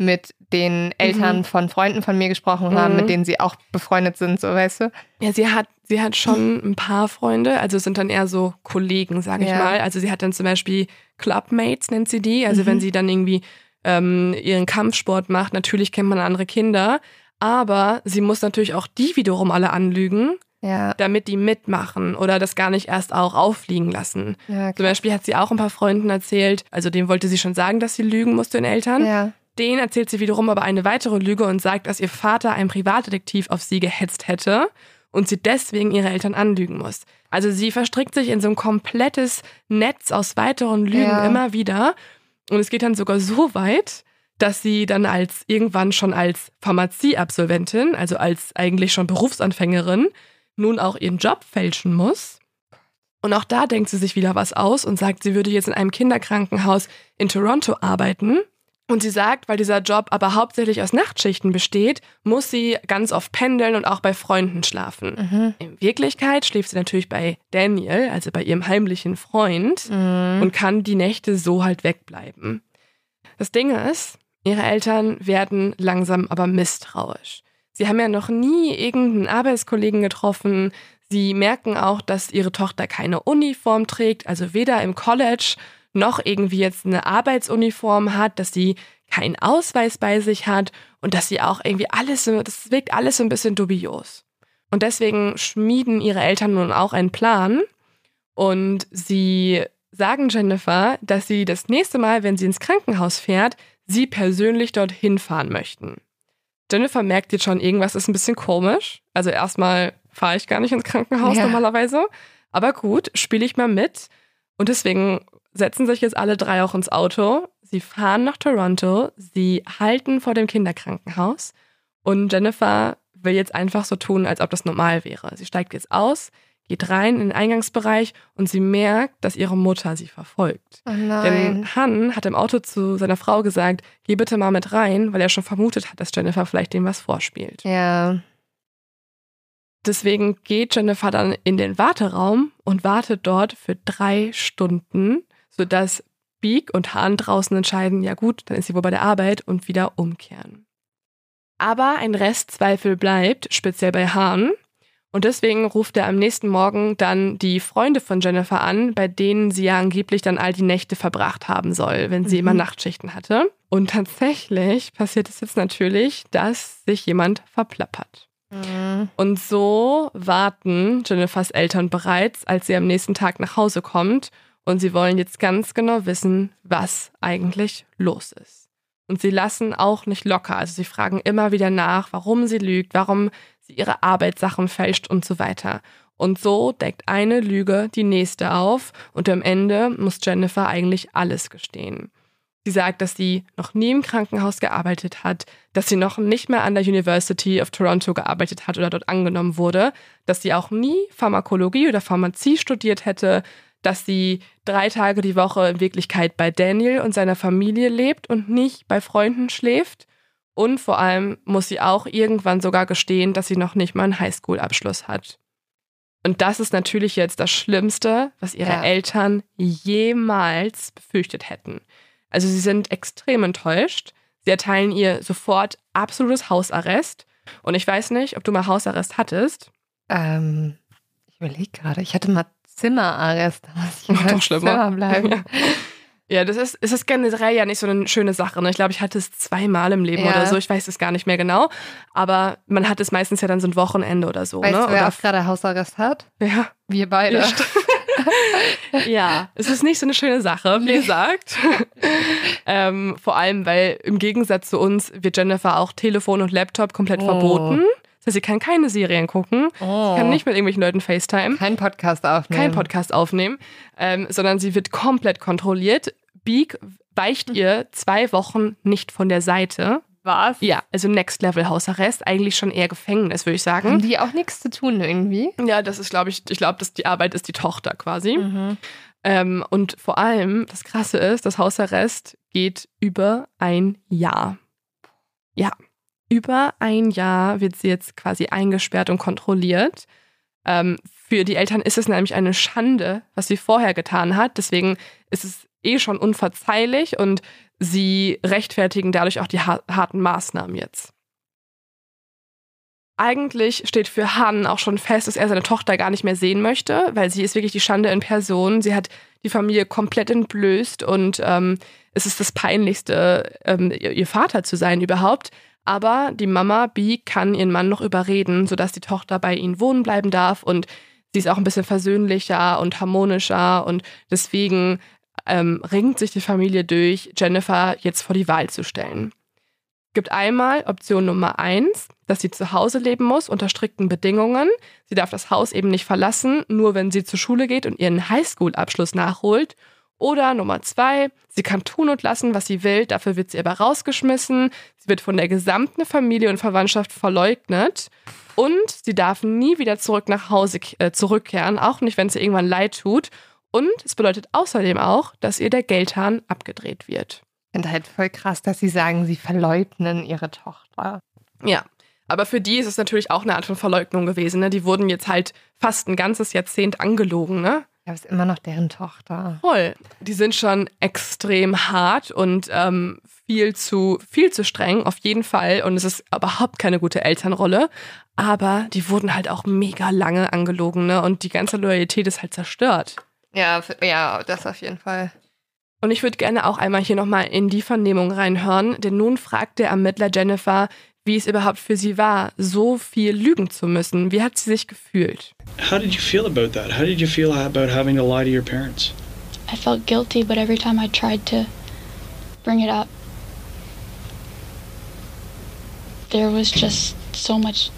mit den Eltern Mhm. von Freunden von mir gesprochen haben, Mhm. mit denen sie auch befreundet sind, so weißt du? Ja, sie hat, sie hat schon ein paar Freunde, also es sind dann eher so Kollegen, sage ich Ja. mal. Also sie hat dann zum Beispiel Clubmates, nennt sie die. Also Mhm. wenn sie dann irgendwie ähm, ihren Kampfsport macht, natürlich kennt man andere Kinder, aber sie muss natürlich auch die wiederum alle anlügen, Ja, damit die mitmachen oder das gar nicht erst auch auffliegen lassen. ja, Zum Beispiel hat sie auch ein paar Freunden erzählt, also dem wollte sie schon sagen, dass sie lügen muss den Eltern. ja. Den erzählt sie wiederum aber eine weitere Lüge und sagt, dass ihr Vater ein Privatdetektiv auf sie gehetzt hätte und sie deswegen ihre Eltern anlügen muss. Also sie verstrickt sich in so ein komplettes Netz aus weiteren Lügen Ja. immer wieder. Und es geht dann sogar so weit, dass sie dann als irgendwann schon als Pharmazieabsolventin, also als eigentlich schon Berufsanfängerin, nun auch ihren Job fälschen muss. Und auch da denkt sie sich wieder was aus und sagt, sie würde jetzt in einem Kinderkrankenhaus in Toronto arbeiten. Und sie sagt, weil dieser Job aber hauptsächlich aus Nachtschichten besteht, muss sie ganz oft pendeln und auch bei Freunden schlafen. Mhm. In Wirklichkeit schläft sie natürlich bei Daniel, also bei ihrem heimlichen Freund, Mhm. und kann die Nächte so halt wegbleiben. Das Ding ist, ihre Eltern werden langsam aber misstrauisch. Sie haben ja noch nie irgendeinen Arbeitskollegen getroffen. Sie merken auch, dass ihre Tochter keine Uniform trägt, also weder im College noch irgendwie jetzt eine Arbeitsuniform hat, dass sie keinen Ausweis bei sich hat und dass sie auch irgendwie alles, so- das wirkt alles so ein bisschen dubios. Und deswegen schmieden ihre Eltern nun auch einen Plan und sie sagen Jennifer, dass sie das nächste Mal, wenn sie ins Krankenhaus fährt, sie persönlich dorthin fahren möchten. Jennifer merkt jetzt schon, irgendwas ist ein bisschen komisch. Also erstmal fahre ich gar nicht ins Krankenhaus Ja. normalerweise. Aber gut, spiele ich mal mit. Und deswegen setzen sich jetzt alle drei auch ins Auto. Sie fahren nach Toronto. Sie halten vor dem Kinderkrankenhaus. Und Jennifer will jetzt einfach so tun, als ob das normal wäre. Sie steigt jetzt aus, geht rein in den Eingangsbereich und sie merkt, dass ihre Mutter sie verfolgt. Oh nein. Denn Han hat im Auto zu seiner Frau gesagt, geh bitte mal mit rein, weil er schon vermutet hat, dass Jennifer vielleicht dem was vorspielt. ja. Deswegen geht Jennifer dann in den Warteraum und wartet dort für drei Stunden, sodass Beak und Han draußen entscheiden, ja gut, dann ist sie wohl bei der Arbeit und wieder umkehren. Aber ein Restzweifel bleibt, speziell bei Han. Und deswegen ruft er am nächsten Morgen dann die Freunde von Jennifer an, bei denen sie ja angeblich dann all die Nächte verbracht haben soll, wenn sie Mhm. immer Nachtschichten hatte. Und tatsächlich passiert es jetzt natürlich, dass sich jemand verplappert. Mhm. Und so warten Jennifers Eltern bereits, als sie am nächsten Tag nach Hause kommt. Und sie wollen jetzt ganz genau wissen, was eigentlich los ist. Und sie lassen auch nicht locker. Also sie fragen immer wieder nach, warum sie lügt, warum sie ihre Arbeitssachen fälscht und so weiter. Und so deckt eine Lüge die nächste auf und am Ende muss Jennifer eigentlich alles gestehen. Sie sagt, dass sie noch nie im Krankenhaus gearbeitet hat, dass sie noch nicht mehr an der University of Toronto gearbeitet hat oder dort angenommen wurde, dass sie auch nie Pharmakologie oder Pharmazie studiert hätte, dass sie drei Tage die Woche in Wirklichkeit bei Daniel und seiner Familie lebt und nicht bei Freunden schläft. Und vor allem muss sie auch irgendwann sogar gestehen, dass sie noch nicht mal einen Highschool-Abschluss hat. Und das ist natürlich jetzt das Schlimmste, was ihre Ja. Eltern jemals befürchtet hätten. Also sie sind extrem enttäuscht. Sie erteilen ihr sofort absolutes Hausarrest. Und ich weiß nicht, ob du mal Hausarrest hattest. Ähm, ich überlege gerade, ich hatte mal Zimmerarrest. Ich Noch im schlimmer. Zimmer bleiben. Ja. Ja, das ist, es ist generell ja nicht so eine schöne Sache. Ne? Ich glaube, ich hatte es zweimal im Leben Ja. oder so. Ich weiß es gar nicht mehr genau. Aber man hat es meistens ja dann so ein Wochenende oder so. Weißt ne? du, wer oder, auch gerade Hausarrest hat? ja. Wir beide. Ja, *laughs* ja, es ist nicht so eine schöne Sache, wie gesagt. *laughs* ähm, vor allem, weil im Gegensatz zu uns wird Jennifer auch Telefon und Laptop komplett Oh. verboten. Das heißt, sie kann keine Serien gucken, Oh. kann nicht mit irgendwelchen Leuten FaceTime, Kein Podcast aufnehmen. kein Podcast aufnehmen, ähm, sondern sie wird komplett kontrolliert. Beak weicht ihr zwei Wochen nicht von der Seite. Was? Ja, also Next Level Hausarrest, eigentlich schon eher Gefängnis, würde ich sagen. Haben die auch nichts zu tun irgendwie? Ja, das ist, glaube ich, ich glaube, dass die Arbeit ist die Tochter quasi. Mhm. Ähm, und vor allem, das Krasse ist, das Hausarrest geht über ein Jahr. Ja, über ein Jahr wird sie jetzt quasi eingesperrt und kontrolliert. Ähm, für die Eltern ist es nämlich eine Schande, was sie vorher getan hat. Deswegen ist es eh schon unverzeihlich und sie rechtfertigen dadurch auch die ha harten Maßnahmen jetzt. Eigentlich steht für Han auch schon fest, dass er seine Tochter gar nicht mehr sehen möchte, weil sie ist wirklich die Schande in Person. Sie hat die Familie komplett entblößt und ähm, es ist das Peinlichste, ähm, ihr Vater zu sein überhaupt. Aber die Mama Bee kann ihren Mann noch überreden, sodass die Tochter bei ihnen wohnen bleiben darf und sie ist auch ein bisschen versöhnlicher und harmonischer und deswegen ähm, ringt sich die Familie durch, Jennifer jetzt vor die Wahl zu stellen. Gibt einmal Option Nummer eins, dass sie zu Hause leben muss unter strikten Bedingungen. Sie darf das Haus eben nicht verlassen, nur wenn sie zur Schule geht und ihren Highschool-Abschluss nachholt. Oder Nummer zwei, sie kann tun und lassen, was sie will, dafür wird sie aber rausgeschmissen. Sie wird von der gesamten Familie und Verwandtschaft verleugnet. Und sie darf nie wieder zurück nach Hause äh, zurückkehren, auch nicht, wenn es ihr irgendwann leid tut. Und es bedeutet außerdem auch, dass ihr der Geldhahn abgedreht wird. Ich finde halt voll krass, dass sie sagen, sie verleugnen ihre Tochter. Ja. Aber für die ist es natürlich auch eine Art von Verleugnung gewesen. Ne? Die wurden jetzt halt fast ein ganzes Jahrzehnt angelogen, ne? Ja, aber es ist immer noch deren Tochter. Voll. Die sind schon extrem hart und ähm, viel zu viel zu streng, auf jeden Fall. Und es ist überhaupt keine gute Elternrolle. Aber die wurden halt auch mega lange angelogen, ne? Und die ganze Loyalität ist halt zerstört. Ja, ja, das auf jeden Fall. Und ich würde gerne auch einmal hier nochmal in die Vernehmung reinhören, denn nun fragt der Ermittler Jennifer, wie es überhaupt für sie war, so viel lügen zu müssen. Wie hat sie sich gefühlt? How did you feel about that? How did you feel about having to lie to your parents? I felt guilty, but every time I tried to bring it up, there was just so much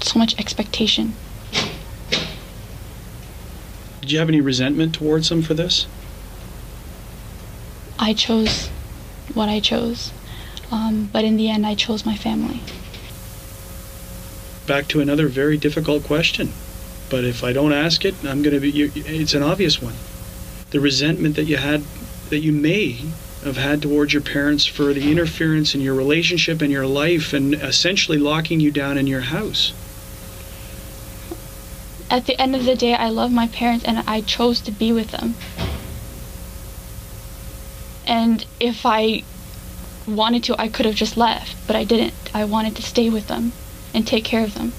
so much expectation. Did you have any resentment towards them for this? I chose what I chose, um, but in the end, I chose my family. Back to another very difficult question. But if I don't ask it, I'm going to be. You, it's an obvious one. The resentment that you had, that you may have had towards your parents for the interference in your relationship and your life, and essentially locking you down in your house. At the end of the day, I love my parents and I chose to be with them. And if I wanted to, I could have just left, but I didn't. I wanted to stay with them and take care of them.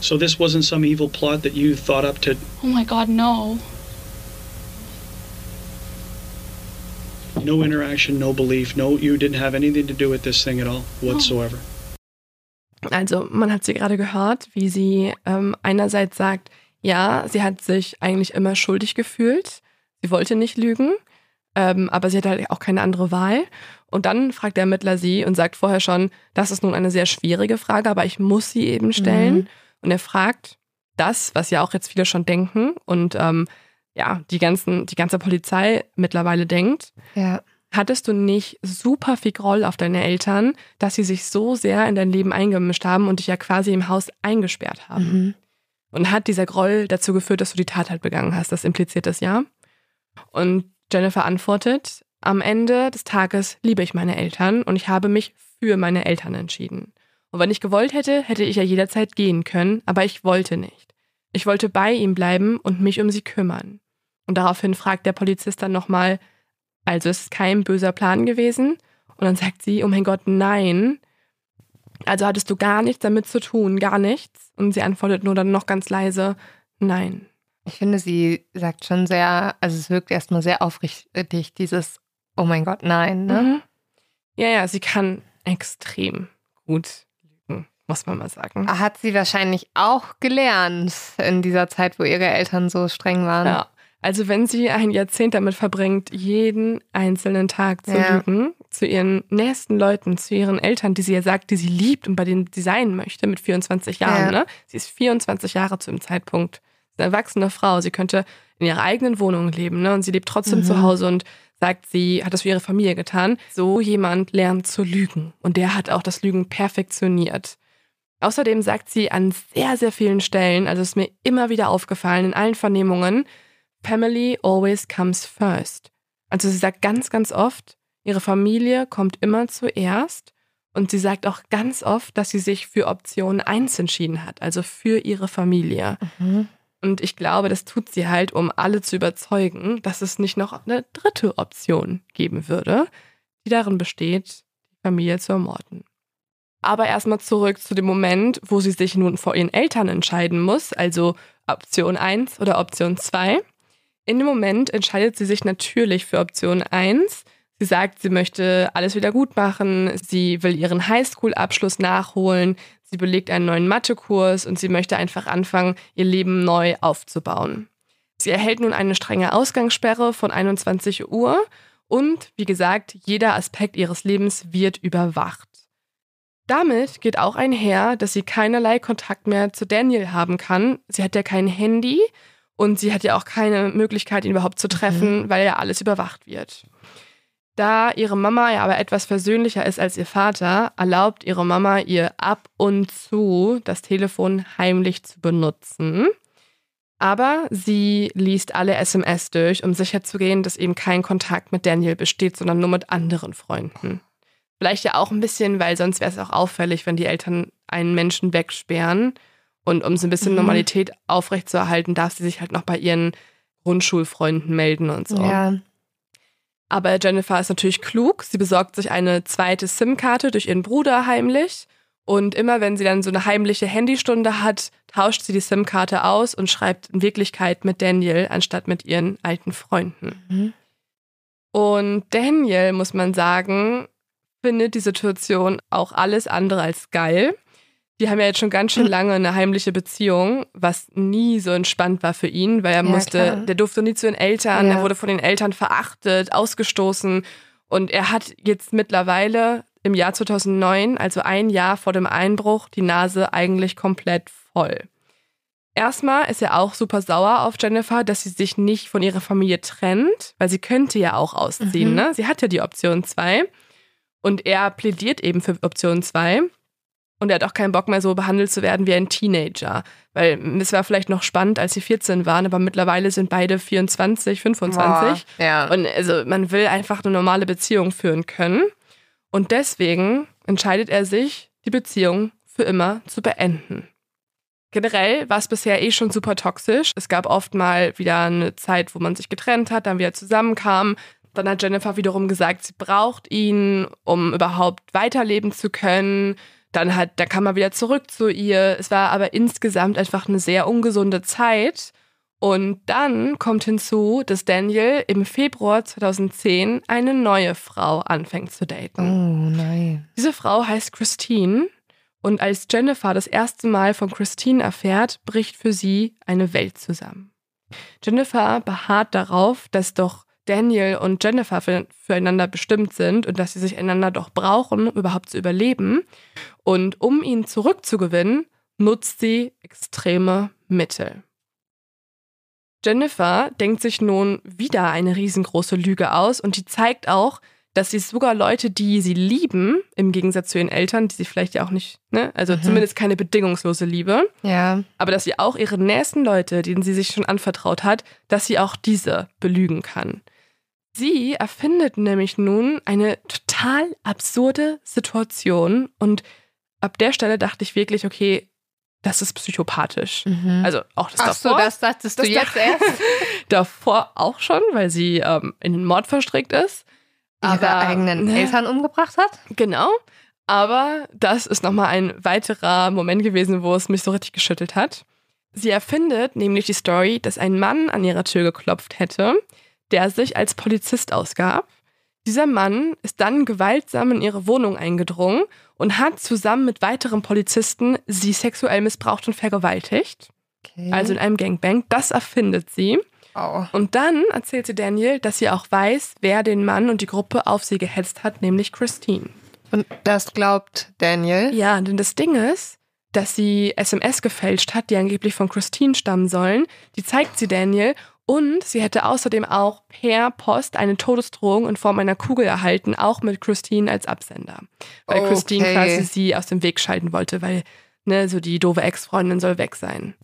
So this wasn't some evil plot that you thought up to. Oh my god, no. No interaction, no belief, no. You didn't have anything to do with this thing at all whatsoever. Also, man hat sie gerade gehört, wie sie ähm, einerseits sagt, ja, sie hat sich eigentlich immer schuldig gefühlt. Sie wollte nicht lügen, ähm, aber sie hatte halt auch keine andere Wahl. Und dann fragt der Ermittler sie und sagt vorher schon, das ist nun eine sehr schwierige Frage, aber ich muss sie eben stellen. Mhm. Und er fragt das, was ja auch jetzt viele schon denken und ähm, ja, die, ganzen, die ganze Polizei mittlerweile denkt. Ja. Hattest du nicht super viel Groll auf deine Eltern, dass sie sich so sehr in dein Leben eingemischt haben und dich ja quasi im Haus eingesperrt haben? Mhm. Und hat dieser Groll dazu geführt, dass du die Tat halt begangen hast? Das impliziert das ja. Und Jennifer antwortet, am Ende des Tages liebe ich meine Eltern und ich habe mich für meine Eltern entschieden. Und wenn ich gewollt hätte, hätte ich ja jederzeit gehen können, aber ich wollte nicht. Ich wollte bei ihm bleiben und mich um sie kümmern. Und daraufhin fragt der Polizist dann nochmal, also ist es kein böser Plan gewesen? Und dann sagt sie, oh mein Gott, nein. Also hattest du gar nichts damit zu tun, gar nichts? Und sie antwortet nur dann noch ganz leise, nein. Ich finde, sie sagt schon sehr, also es wirkt erstmal sehr aufrichtig, dieses Oh mein Gott, nein, ne? Mhm. Ja, ja, sie kann extrem gut lügen, muss man mal sagen. Hat sie wahrscheinlich auch gelernt in dieser Zeit, wo ihre Eltern so streng waren. Ja. Also wenn sie ein Jahrzehnt damit verbringt, jeden einzelnen Tag zu Ja. lügen, zu ihren nächsten Leuten, zu ihren Eltern, die sie ja sagt, die sie liebt und bei denen sie sein möchte mit 24 Jahren. Ja. Ne? Sie ist 24 Jahre zu dem Zeitpunkt. Eine erwachsene Frau. Sie könnte in ihrer eigenen Wohnung leben ne? und sie lebt trotzdem Mhm. zu Hause und sagt, sie hat das für ihre Familie getan. So jemand lernt zu lügen und der hat auch das Lügen perfektioniert. Außerdem sagt sie an sehr, sehr vielen Stellen, also ist mir immer wieder aufgefallen in allen Vernehmungen, Family always comes first. Also sie sagt ganz, ganz oft, ihre Familie kommt immer zuerst und sie sagt auch ganz oft, dass sie sich für Option 1 entschieden hat, also für ihre Familie. Mhm. Und ich glaube, das tut sie halt, um alle zu überzeugen, dass es nicht noch eine dritte Option geben würde, die darin besteht, die Familie zu ermorden. Aber erstmal zurück zu dem Moment, wo sie sich nun vor ihren Eltern entscheiden muss, also Option 1 oder Option 2. In dem Moment entscheidet sie sich natürlich für Option 1. Sie sagt, sie möchte alles wieder gut machen, sie will ihren Highschool-Abschluss nachholen, sie belegt einen neuen Mathekurs und sie möchte einfach anfangen, ihr Leben neu aufzubauen. Sie erhält nun eine strenge Ausgangssperre von 21 Uhr und, wie gesagt, jeder Aspekt ihres Lebens wird überwacht. Damit geht auch einher, dass sie keinerlei Kontakt mehr zu Daniel haben kann. Sie hat ja kein Handy und sie hat ja auch keine Möglichkeit, ihn überhaupt zu treffen, weil ja alles überwacht wird. Da ihre Mama ja aber etwas versöhnlicher ist als ihr Vater, erlaubt ihre Mama ihr ab und zu, das Telefon heimlich zu benutzen. Aber sie liest alle SMS durch, um sicherzugehen, dass eben kein Kontakt mit Daniel besteht, sondern nur mit anderen Freunden. Vielleicht ja auch ein bisschen, weil sonst wäre es auch auffällig, wenn die Eltern einen Menschen wegsperren. Und um so ein bisschen Mhm. Normalität aufrechtzuerhalten, darf sie sich halt noch bei ihren Grundschulfreunden melden und so. Ja. Aber Jennifer ist natürlich klug. Sie besorgt sich eine zweite SIM-Karte durch ihren Bruder heimlich. Und immer wenn sie dann so eine heimliche Handystunde hat, tauscht sie die SIM-Karte aus und schreibt in Wirklichkeit mit Daniel anstatt mit ihren alten Freunden. Mhm. Und Daniel, muss man sagen, findet die Situation auch alles andere als geil. Die haben ja jetzt schon ganz schön *clears throat* lange eine heimliche Beziehung, was nie so entspannt war für ihn, weil er Ja, musste, klar. der durfte nie zu den Eltern, Ja. er wurde von den Eltern verachtet, ausgestoßen und er hat jetzt mittlerweile im Jahr 2009, also ein Jahr vor dem Einbruch, die Nase eigentlich komplett voll. Erstmal ist er auch super sauer auf Jennifer, dass sie sich nicht von ihrer Familie trennt, weil sie könnte ja auch ausziehen, Mhm. ne? Sie hat ja die Option 2 und er plädiert eben für Option 2 und er hat auch keinen Bock mehr so behandelt zu werden wie ein Teenager, weil es war vielleicht noch spannend, als sie 14 waren, aber mittlerweile sind beide 24, 25 Boah, ja. und also man will einfach eine normale Beziehung führen können. Und deswegen entscheidet er sich, die Beziehung für immer zu beenden. Generell war es bisher eh schon super toxisch. Es gab oft mal wieder eine Zeit, wo man sich getrennt hat, dann wieder zusammenkam. Dann hat Jennifer wiederum gesagt, sie braucht ihn, um überhaupt weiterleben zu können. Dann hat, dann kam er wieder zurück zu ihr. Es war aber insgesamt einfach eine sehr ungesunde Zeit. Und dann kommt hinzu, dass Daniel im Februar 2010 eine neue Frau anfängt zu oh daten. nein. Diese Frau heißt Christine und als Jennifer das erste Mal von Christine erfährt, bricht für sie eine Welt zusammen. Jennifer beharrt darauf, dass doch Daniel und Jennifer für, füreinander bestimmt sind und dass sie sich einander doch brauchen, um überhaupt zu überleben. Und um ihn zurückzugewinnen, nutzt sie extreme Mittel. Jennifer denkt sich nun wieder eine riesengroße Lüge aus und die zeigt auch, dass sie sogar Leute, die sie lieben, im Gegensatz zu ihren Eltern, die sie vielleicht ja auch nicht, ne, also Mhm. zumindest keine bedingungslose Liebe, Ja. aber dass sie auch ihre nächsten Leute, denen sie sich schon anvertraut hat, dass sie auch diese belügen kann. Sie erfindet nämlich nun eine total absurde Situation und ab der Stelle dachte ich wirklich, okay, das ist psychopathisch. Mhm. Also auch das Ach so, davor, das dachtest das du jetzt erst? *laughs* davor auch schon, weil sie ähm, in den Mord verstrickt ist. Ihre Aber- eigenen ne? Eltern umgebracht hat? Genau. Aber das ist nochmal ein weiterer Moment gewesen, wo es mich so richtig geschüttelt hat. Sie erfindet nämlich die Story, dass ein Mann an ihrer Tür geklopft hätte, der sich als Polizist ausgab. Dieser Mann ist dann gewaltsam in ihre Wohnung eingedrungen und hat zusammen mit weiteren Polizisten sie sexuell missbraucht und vergewaltigt. Okay. Also in einem Gangbang. Das erfindet sie. oh. Und dann erzählt sie Daniel, dass sie auch weiß, wer den Mann und die Gruppe auf sie gehetzt hat, nämlich Christine. Und das glaubt Daniel. Ja, denn das Ding ist, dass sie SMS gefälscht hat, die angeblich von Christine stammen sollen. Die zeigt sie Daniel und sie hätte außerdem auch per Post eine Todesdrohung in Form einer Kugel erhalten, auch mit Christine als Absender. Weil Okay. Christine quasi sie aus dem Weg schalten wollte, weil, ne, so die doofe Ex-Freundin soll weg sein.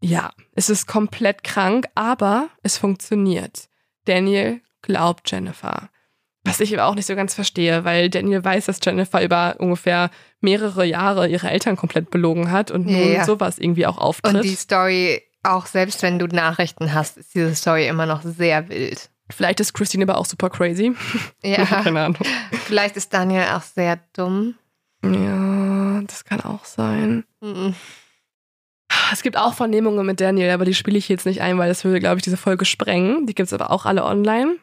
Ja, es ist komplett krank, aber es funktioniert. Daniel glaubt Jennifer. Was ich aber auch nicht so ganz verstehe, weil Daniel weiß, dass Jennifer über ungefähr mehrere Jahre ihre Eltern komplett belogen hat und nun Ja. sowas irgendwie auch auftritt. Und die Story, auch selbst wenn du Nachrichten hast, ist diese Story immer noch sehr wild. Vielleicht ist Christine aber auch super crazy. Ja, *laughs* Keine Ahnung. vielleicht ist Daniel auch sehr dumm. Ja, das kann auch sein. Mhm. Es gibt auch Vernehmungen mit Daniel, aber die spiele ich jetzt nicht ein, weil das würde, glaube ich, diese Folge sprengen. Die gibt es aber auch alle online.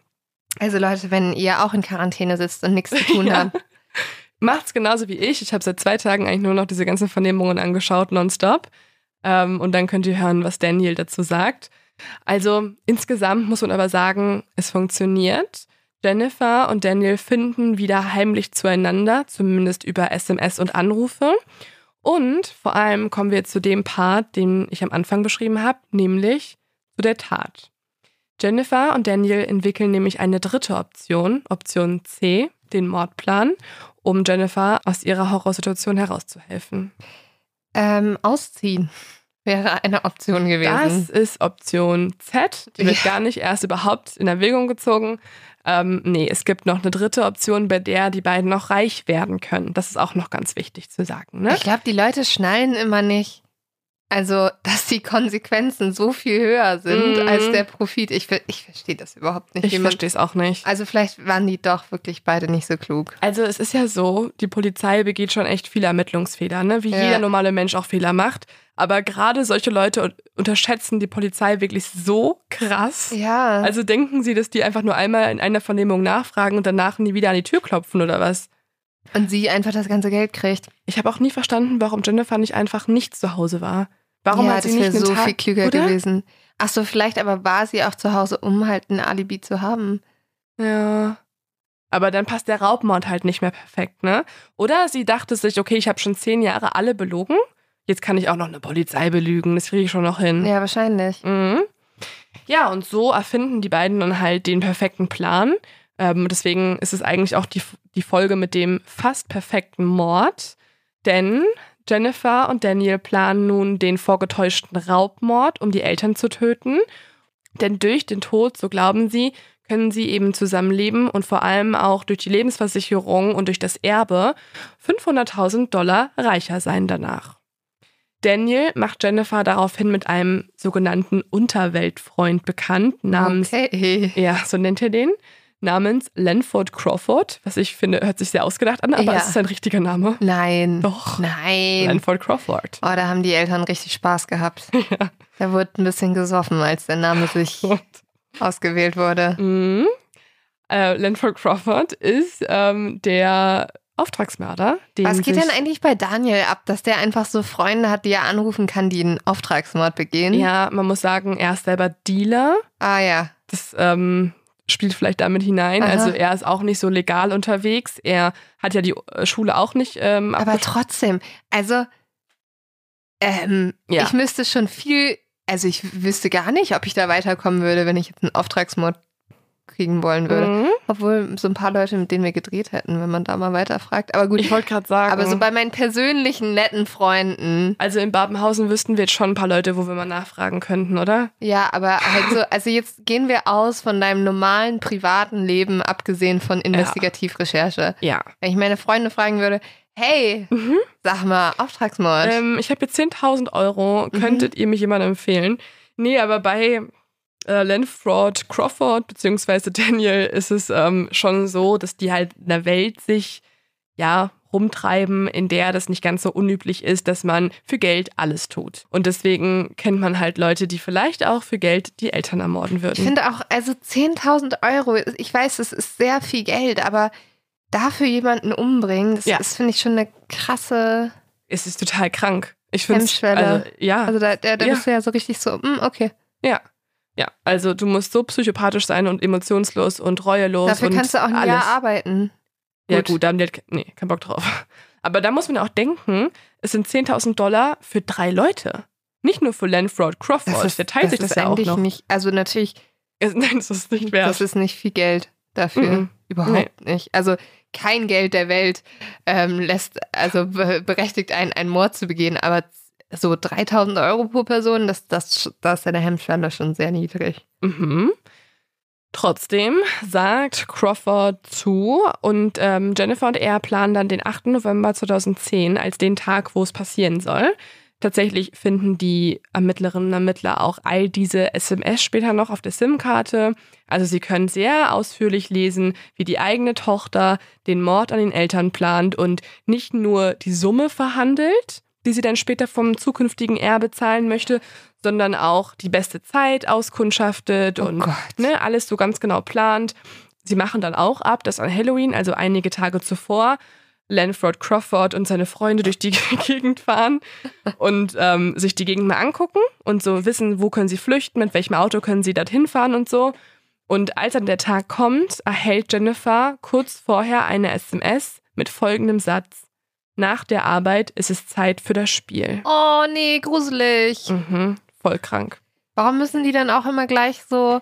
Also Leute, wenn ihr auch in Quarantäne sitzt und nichts zu *laughs* tun Ja. habt, Macht's genauso wie ich. Ich habe seit zwei Tagen eigentlich nur noch diese ganzen Vernehmungen angeschaut, nonstop. Ähm, und dann könnt ihr hören, was Daniel dazu sagt. Also insgesamt muss man aber sagen, es funktioniert. Jennifer und Daniel finden wieder heimlich zueinander, zumindest über SMS und Anrufe. Und vor allem kommen wir zu dem Part, den ich am Anfang beschrieben habe, nämlich zu der Tat. Jennifer und Daniel entwickeln nämlich eine dritte Option, Option C, den Mordplan, um Jennifer aus ihrer Horrorsituation herauszuhelfen. Ähm, ausziehen wäre eine Option gewesen. Das ist Option Z. Die wird Ja. gar nicht erst überhaupt in Erwägung gezogen. Ähm, nee, es gibt noch eine dritte Option, bei der die beiden noch reich werden können. Das ist auch noch ganz wichtig zu sagen. Ne? Ich glaube, die Leute schnallen immer nicht, also, *laughs* dass die Konsequenzen so viel höher sind Mhm. als der Profit. Ich, ich verstehe das überhaupt nicht. Ich verstehe es auch nicht. Also, vielleicht waren die doch wirklich beide nicht so klug. Also es ist ja so, die Polizei begeht schon echt viele Ermittlungsfehler, ne? wie Ja. jeder normale Mensch auch Fehler macht. Aber gerade solche Leute un- unterschätzen die Polizei wirklich so krass. Ja. Also denken sie, dass die einfach nur einmal in einer Vernehmung nachfragen und danach nie wieder an die Tür klopfen oder was? Und sie einfach das ganze Geld kriegt. Ich habe auch nie verstanden, warum Jennifer nicht einfach nicht zu Hause war. Warum ja, hat sie das nicht einen so Tag, viel klüger oder? gewesen. Ach so, vielleicht aber war sie auch zu Hause, um halt ein Alibi zu haben. Ja. Aber dann passt der Raubmord halt nicht mehr perfekt, ne? Oder sie dachte sich, okay, ich habe schon zehn Jahre alle belogen. Jetzt kann ich auch noch eine Polizei belügen. Das kriege ich schon noch hin. Ja, wahrscheinlich. Mhm. Ja, und so erfinden die beiden dann halt den perfekten Plan. Ähm, deswegen ist es eigentlich auch die, die Folge mit dem fast perfekten Mord. Denn Jennifer und Daniel planen nun den vorgetäuschten Raubmord, um die Eltern zu töten. Denn durch den Tod, so glauben sie, können sie eben zusammenleben und vor allem auch durch die Lebensversicherung und durch das Erbe 500.000 Dollar reicher sein danach. Daniel macht Jennifer daraufhin mit einem sogenannten Unterweltfreund bekannt, namens, Okay. ja, so nennt er den, namens Lanford Crawford, was ich finde, hört sich sehr ausgedacht an, aber Ja. es ist sein richtiger Name. Nein. Doch. Nein. Lanford Crawford. Oh, da haben die Eltern richtig Spaß gehabt. *laughs* Da wurde ein bisschen gesoffen, als der Name sich *laughs* ausgewählt wurde. Mhm. Äh, Lanford Crawford ist ähm, der Auftragsmörder, den Was geht denn eigentlich bei Daniel ab, dass der einfach so Freunde hat, die er anrufen kann, die einen Auftragsmord begehen? Ja, man muss sagen, er ist selber Dealer. Ah ja. Das ähm, spielt vielleicht damit hinein. Aha. Also er ist auch nicht so legal unterwegs. Er hat ja die äh, Schule auch nicht ähm, Aber trotzdem, also ähm, Ja. ich müsste schon viel, also ich wüsste gar nicht, ob ich da weiterkommen würde, wenn ich jetzt einen Auftragsmord kriegen wollen würde. Mhm. Obwohl so ein paar Leute, mit denen wir gedreht hätten, wenn man da mal weiterfragt. Aber gut, Ich wollte gerade sagen. aber so bei meinen persönlichen netten Freunden, also in Babenhausen wüssten wir jetzt schon ein paar Leute, wo wir mal nachfragen könnten, oder? ja, aber halt so, also jetzt gehen wir aus von deinem normalen privaten Leben, abgesehen von Investigativrecherche. Ja. Wenn ich meine Freunde fragen würde, hey, sag mal, Auftragsmord. Mhm. Ähm, ich habe jetzt 10.000 Euro. Mhm. Könntet ihr mich jemandem empfehlen? Nee, aber bei äh, Lanford Crawford beziehungsweise Daniel ist es ähm, schon so, dass die halt in der Welt sich ja rumtreiben, in der das nicht ganz so unüblich ist, dass man für Geld alles tut. Und deswegen kennt man halt Leute, die vielleicht auch für Geld die Eltern ermorden Ich würden. finde auch, also 10.000 Euro, ich weiß, es ist sehr viel Geld, aber dafür jemanden umbringen, das Ja. ist, finde ich, schon eine krasse, Es ist total krank. Ich finde also, ja, also da, da, da Ja. bist du ja so richtig so, hm, okay. ja. Ja, also du musst so psychopathisch sein und emotionslos und reuelos Dafür und kannst du auch ein alles. Jahr arbeiten. Ja Gut. gut, da haben die halt, nee, keinen Bock drauf. Aber da muss man auch denken, es sind 10.000 Dollar für drei Leute. Nicht nur für Lanford Crawford, der teilt sich das ist ja auch eigentlich noch. nicht, also natürlich, Nein, das ist nicht wert. das ist nicht viel Geld dafür. Mhm. Überhaupt nicht. Also kein Geld der Welt ähm, lässt, also be berechtigt einen, einen Mord zu begehen, aber so 3000 Euro pro Person, das, das, das ist ja der Hemmschwelle schon sehr niedrig. Mhm. Trotzdem sagt Crawford zu und ähm, Jennifer und er planen dann den 8. November 2010 als den Tag, wo es passieren soll. Tatsächlich finden die Ermittlerinnen und Ermittler auch all diese SMS später noch auf der SIM-Karte. Also sie können sehr ausführlich lesen, wie die eigene Tochter den Mord an den Eltern plant und nicht nur die Summe verhandelt, die sie dann später vom zukünftigen Erbe zahlen möchte, sondern auch die beste Zeit auskundschaftet Oh und Gott. ne, alles so ganz genau plant. Sie machen dann auch ab, dass an Halloween, also einige Tage zuvor, Lanford Crawford und seine Freunde durch die *laughs* Gegend fahren und ähm, sich die Gegend mal angucken und so wissen, wo können sie flüchten, mit welchem Auto können sie dorthin fahren und so. Und als dann der Tag kommt, erhält Jennifer kurz vorher eine SMS mit folgendem Satz. Nach der Arbeit ist es Zeit für das Spiel. Oh nee, gruselig. Mhm, voll krank. Warum müssen die dann auch immer gleich so,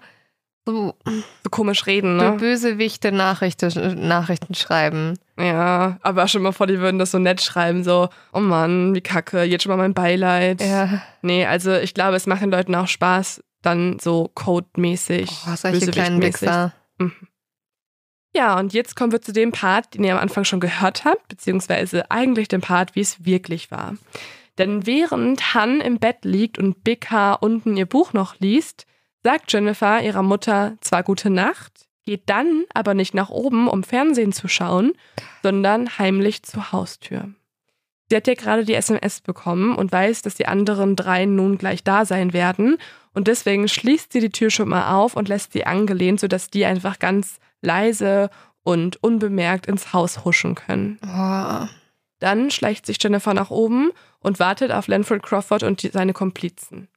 so So komisch reden, ne? Bösewichte Nachrichten, Nachrichten schreiben? Ja, aber schon mal vor, die würden das so nett schreiben, so, oh Mann, wie kacke, jetzt schon mal mein Beileid. Ja. Nee, also ich glaube, es macht den Leuten auch Spaß, dann so codemäßig. Oh, solche kleinen. Wichser. Ja, und jetzt kommen wir zu dem Part, den ihr am Anfang schon gehört habt, beziehungsweise eigentlich dem Part, wie es wirklich war. Denn während Han im Bett liegt und Big H unten ihr Buch noch liest, sagt Jennifer ihrer Mutter zwar gute Nacht, geht dann aber nicht nach oben, um Fernsehen zu schauen, sondern heimlich zur Haustür. Sie hat ja gerade die SMS bekommen und weiß, dass die anderen drei nun gleich da sein werden. Und deswegen schließt sie die Tür schon mal auf und lässt sie angelehnt, sodass die einfach ganz leise und unbemerkt ins Haus huschen können. Oh. Dann schleicht sich Jennifer nach oben und wartet auf Lanford Crawford und die, seine Komplizen.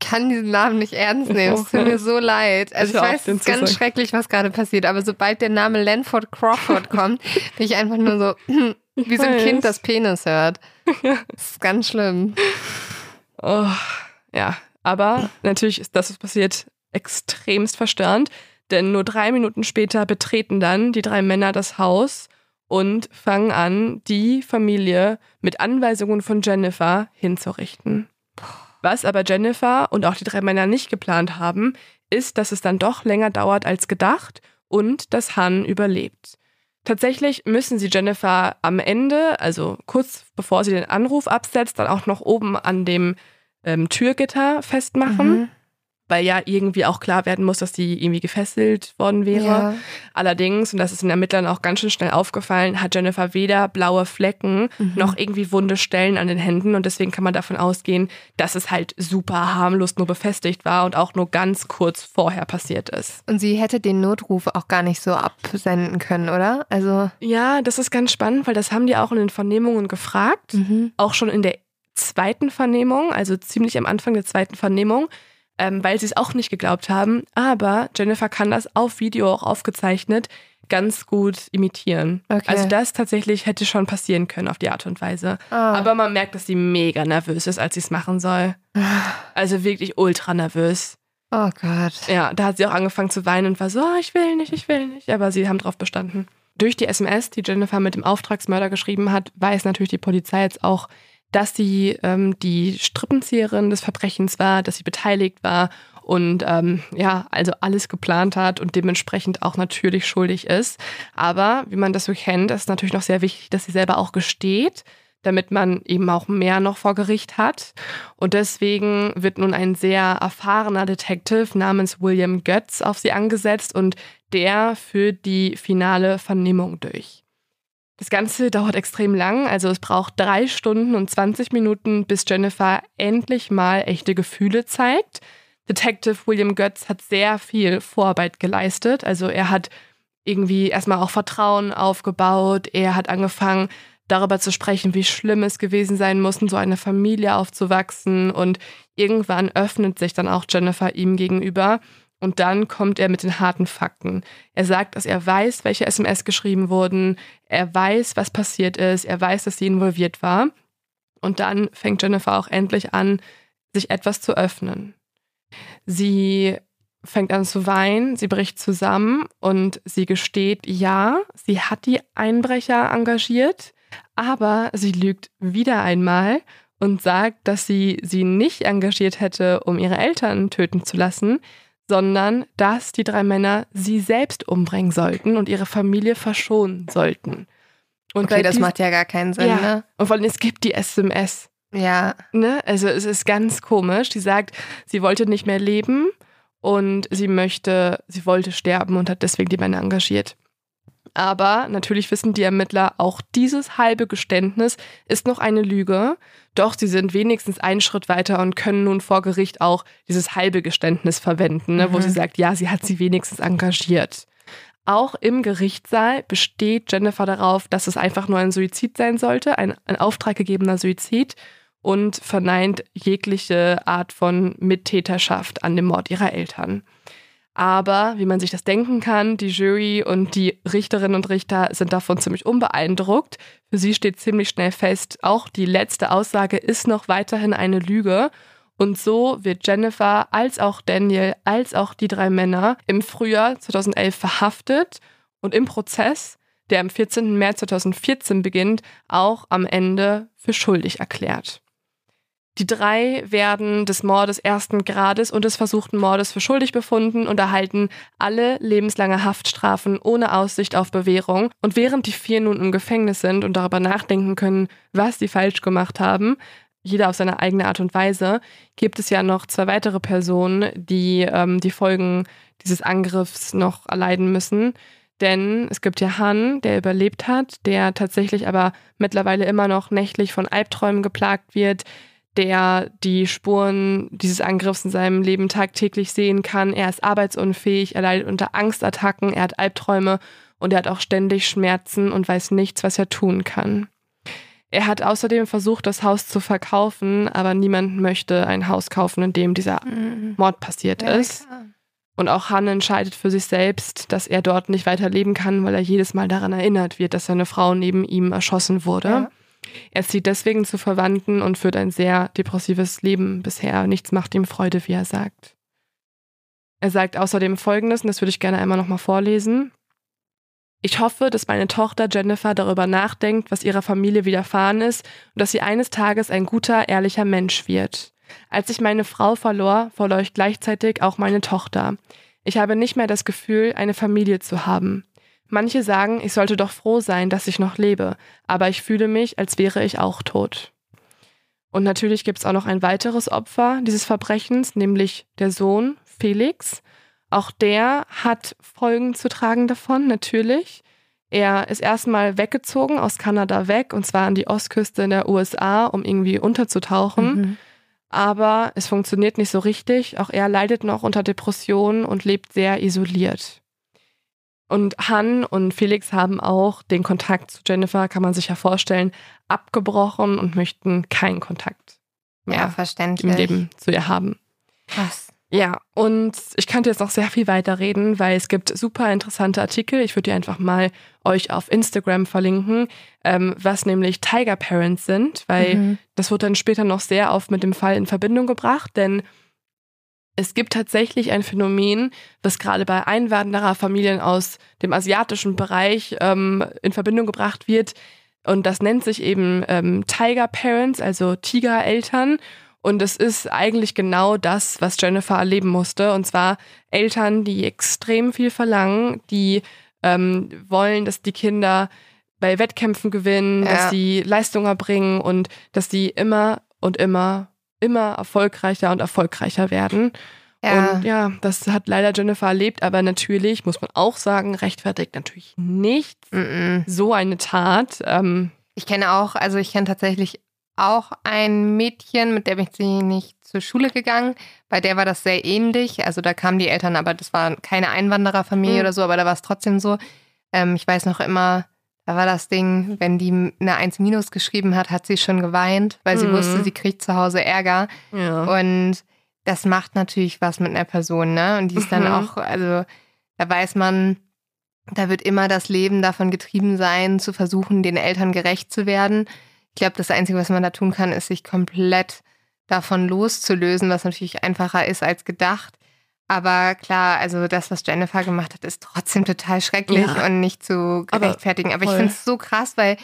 kann diesen Namen nicht ernst nehmen. Es tut mir so leid. Also Ich ich weiß, es ist ganz sagen. schrecklich, was gerade passiert. Aber sobald der Name Lanford Crawford *laughs* kommt, bin ich einfach nur so, *clears throat* wie so ein. Kind, das Penis hört. *laughs* Das ist ganz schlimm. Oh, ja, aber natürlich ist das, was passiert, extremst verstörend, denn nur drei Minuten später betreten dann die drei Männer das Haus und fangen an, die Familie mit Anweisungen von Jennifer hinzurichten. Was aber Jennifer und auch die drei Männer nicht geplant haben, ist, dass es dann doch länger dauert als gedacht und dass Han überlebt. Tatsächlich müssen sie Jennifer am Ende, also kurz bevor sie den Anruf absetzt, dann auch noch oben an dem ähm, Türgitter festmachen, Mhm. Weil ja irgendwie auch klar werden muss, dass die irgendwie gefesselt worden wäre. Ja. Allerdings, und das ist den Ermittlern auch ganz schön schnell aufgefallen, hat Jennifer weder blaue Flecken Mhm. noch irgendwie wunde Stellen an den Händen und deswegen kann man davon ausgehen, dass es halt super harmlos nur befestigt war und auch nur ganz kurz vorher passiert ist. Und sie hätte den Notruf auch gar nicht so absenden können, oder? Also. Ja, das ist ganz spannend, weil das haben die auch in den Vernehmungen gefragt. Mhm. auch schon in der zweiten Vernehmung, also ziemlich am Anfang der zweiten Vernehmung, ähm, weil sie es auch nicht geglaubt haben. Aber Jennifer kann das auf Video auch aufgezeichnet ganz gut imitieren. Okay. Also das tatsächlich hätte schon passieren können auf die Art und Weise. Ah. Aber man merkt, dass sie mega nervös ist, als sie es machen soll. Also wirklich ultra nervös. Oh Gott. Ja, da hat sie auch angefangen zu weinen und war so, oh, ich will nicht, ich will nicht. Aber sie haben drauf bestanden. Durch die SMS, die Jennifer mit dem Auftragsmörder geschrieben hat, weiß natürlich die Polizei jetzt auch, dass sie ähm, die Strippenzieherin des Verbrechens war, dass sie beteiligt war und ähm, ja, also alles geplant hat und dementsprechend auch natürlich schuldig ist. Aber wie man das so kennt, ist natürlich noch sehr wichtig, dass sie selber auch gesteht, damit man eben auch mehr noch vor Gericht hat. Und deswegen wird nun ein sehr erfahrener Detective namens William Götz auf sie angesetzt und der führt die finale Vernehmung durch. Das Ganze dauert extrem lang, also es braucht drei Stunden und 20 Minuten, bis Jennifer endlich mal echte Gefühle zeigt. Detective William Götz hat sehr viel Vorarbeit geleistet. Also er hat irgendwie erstmal auch Vertrauen aufgebaut. Er hat angefangen, darüber zu sprechen, wie schlimm es gewesen sein muss, in so eine Familie aufzuwachsen. Und irgendwann öffnet sich dann auch Jennifer ihm gegenüber. Und dann kommt er mit den harten Fakten. Er sagt, dass er weiß, welche SMS geschrieben wurden. Er weiß, was passiert ist. Er weiß, dass sie involviert war. Und dann fängt Jennifer auch endlich an, sich etwas zu öffnen. Sie fängt an zu weinen, sie bricht zusammen und sie gesteht, ja, sie hat die Einbrecher engagiert, aber sie lügt wieder einmal und sagt, dass sie sie nicht engagiert hätte, um ihre Eltern töten zu lassen, sondern dass die drei Männer sie selbst umbringen sollten und ihre Familie verschonen sollten. Und okay, das macht ja gar keinen Sinn, ja. ne? Und vor allem, es gibt die SMS. Ja. Ne? Also es ist ganz komisch. Die sagt, sie wollte nicht mehr leben und sie möchte, sie wollte sterben und hat deswegen die Männer engagiert. Aber natürlich wissen die Ermittler, auch dieses halbe Geständnis ist noch eine Lüge. Doch sie sind wenigstens einen Schritt weiter und können nun vor Gericht auch dieses halbe Geständnis verwenden, ne, mhm. wo sie sagt, ja, sie hat sie wenigstens engagiert. Auch im Gerichtssaal besteht Jennifer darauf, dass es einfach nur ein Suizid sein sollte, ein, ein auftraggegebener Suizid und verneint jegliche Art von Mittäterschaft an dem Mord ihrer Eltern. Aber wie man sich das denken kann, die Jury und die Richterinnen und Richter sind davon ziemlich unbeeindruckt. Für sie steht ziemlich schnell fest, auch die letzte Aussage ist noch weiterhin eine Lüge. Und so wird Jennifer als auch Daniel als auch die drei Männer im Frühjahr 2011 verhaftet und im Prozess, der am 14. März 2014 beginnt, auch am Ende für schuldig erklärt. Die drei werden des Mordes ersten Grades und des versuchten Mordes für schuldig befunden und erhalten alle lebenslange Haftstrafen ohne Aussicht auf Bewährung. Und während die vier nun im Gefängnis sind und darüber nachdenken können, was sie falsch gemacht haben, jeder auf seine eigene Art und Weise, gibt es ja noch zwei weitere Personen, die ähm, die Folgen dieses Angriffs noch erleiden müssen. Denn es gibt ja Han, der überlebt hat, der tatsächlich aber mittlerweile immer noch nächtlich von Albträumen geplagt wird, der die Spuren dieses Angriffs in seinem Leben tagtäglich sehen kann. Er ist arbeitsunfähig, er leidet unter Angstattacken, er hat Albträume und er hat auch ständig Schmerzen und weiß nichts, was er tun kann. Er hat außerdem versucht, das Haus zu verkaufen, aber niemand möchte ein Haus kaufen, in dem dieser mhm. Mord passiert ja, ist. Klar. Und auch Han entscheidet für sich selbst, dass er dort nicht weiter leben kann, weil er jedes Mal daran erinnert wird, dass seine Frau neben ihm erschossen wurde. Ja. Er zieht deswegen zu Verwandten und führt ein sehr depressives Leben bisher. Nichts macht ihm Freude, wie er sagt. Er sagt außerdem Folgendes, und das würde ich gerne einmal nochmal vorlesen. Ich hoffe, dass meine Tochter Jennifer darüber nachdenkt, was ihrer Familie widerfahren ist und dass sie eines Tages ein guter, ehrlicher Mensch wird. Als ich meine Frau verlor, verlor ich gleichzeitig auch meine Tochter. Ich habe nicht mehr das Gefühl, eine Familie zu haben. Manche sagen, ich sollte doch froh sein, dass ich noch lebe, aber ich fühle mich, als wäre ich auch tot. Und natürlich gibt es auch noch ein weiteres Opfer dieses Verbrechens, nämlich der Sohn Felix. Auch der hat Folgen zu tragen davon, natürlich. Er ist erstmal weggezogen aus Kanada weg, und zwar an die Ostküste in der USA, um irgendwie unterzutauchen. Mhm. Aber es funktioniert nicht so richtig. Auch er leidet noch unter Depressionen und lebt sehr isoliert. Und Han und Felix haben auch den Kontakt zu Jennifer, kann man sich ja vorstellen, abgebrochen und möchten keinen Kontakt mehr ja, verständlich. im Leben zu ihr haben. Was? Ja, und ich könnte jetzt noch sehr viel weiter reden, weil es gibt super interessante Artikel. Ich würde die einfach mal euch auf Instagram verlinken, ähm, was nämlich Tiger Parents sind, weil mhm. das wird dann später noch sehr oft mit dem Fall in Verbindung gebracht, denn es gibt tatsächlich ein Phänomen, was gerade bei Einwandererfamilien aus dem asiatischen Bereich ähm, in Verbindung gebracht wird. Und das nennt sich eben ähm, Tiger Parents, also Tigereltern. Und es ist eigentlich genau das, was Jennifer erleben musste. Und zwar Eltern, die extrem viel verlangen, die ähm, wollen, dass die Kinder bei Wettkämpfen gewinnen, ja. dass sie Leistung erbringen und dass sie immer und immer immer erfolgreicher und erfolgreicher werden. Ja. Und ja, das hat leider Jennifer erlebt, aber natürlich, muss man auch sagen, rechtfertigt natürlich nichts. Mm-mm. So eine Tat. Ähm, Ich kenne auch, also ich kenne tatsächlich auch ein Mädchen, mit der bin ich nicht zur Schule gegangen. Bei der war das sehr ähnlich. Also da kamen die Eltern, aber das war keine Einwandererfamilie Mhm. oder so, aber da war es trotzdem so. Ähm, ich weiß noch immer, da war das Ding, wenn die eine 1 minus geschrieben hat, hat sie schon geweint, weil sie Mhm. wusste, sie kriegt zu Hause Ärger. ja. Und das macht natürlich was mit einer Person, ne? Und die ist dann Mhm. auch, also da weiß man, da wird immer das Leben davon getrieben sein, zu versuchen, den Eltern gerecht zu werden. Ich glaube, das Einzige, was man da tun kann, ist, sich komplett davon loszulösen, was natürlich einfacher ist als gedacht. Aber klar, also das, was Jennifer gemacht hat, ist trotzdem total schrecklich Ja. und nicht zu Aber rechtfertigen. Aber, ich voll. finde es so krass, weil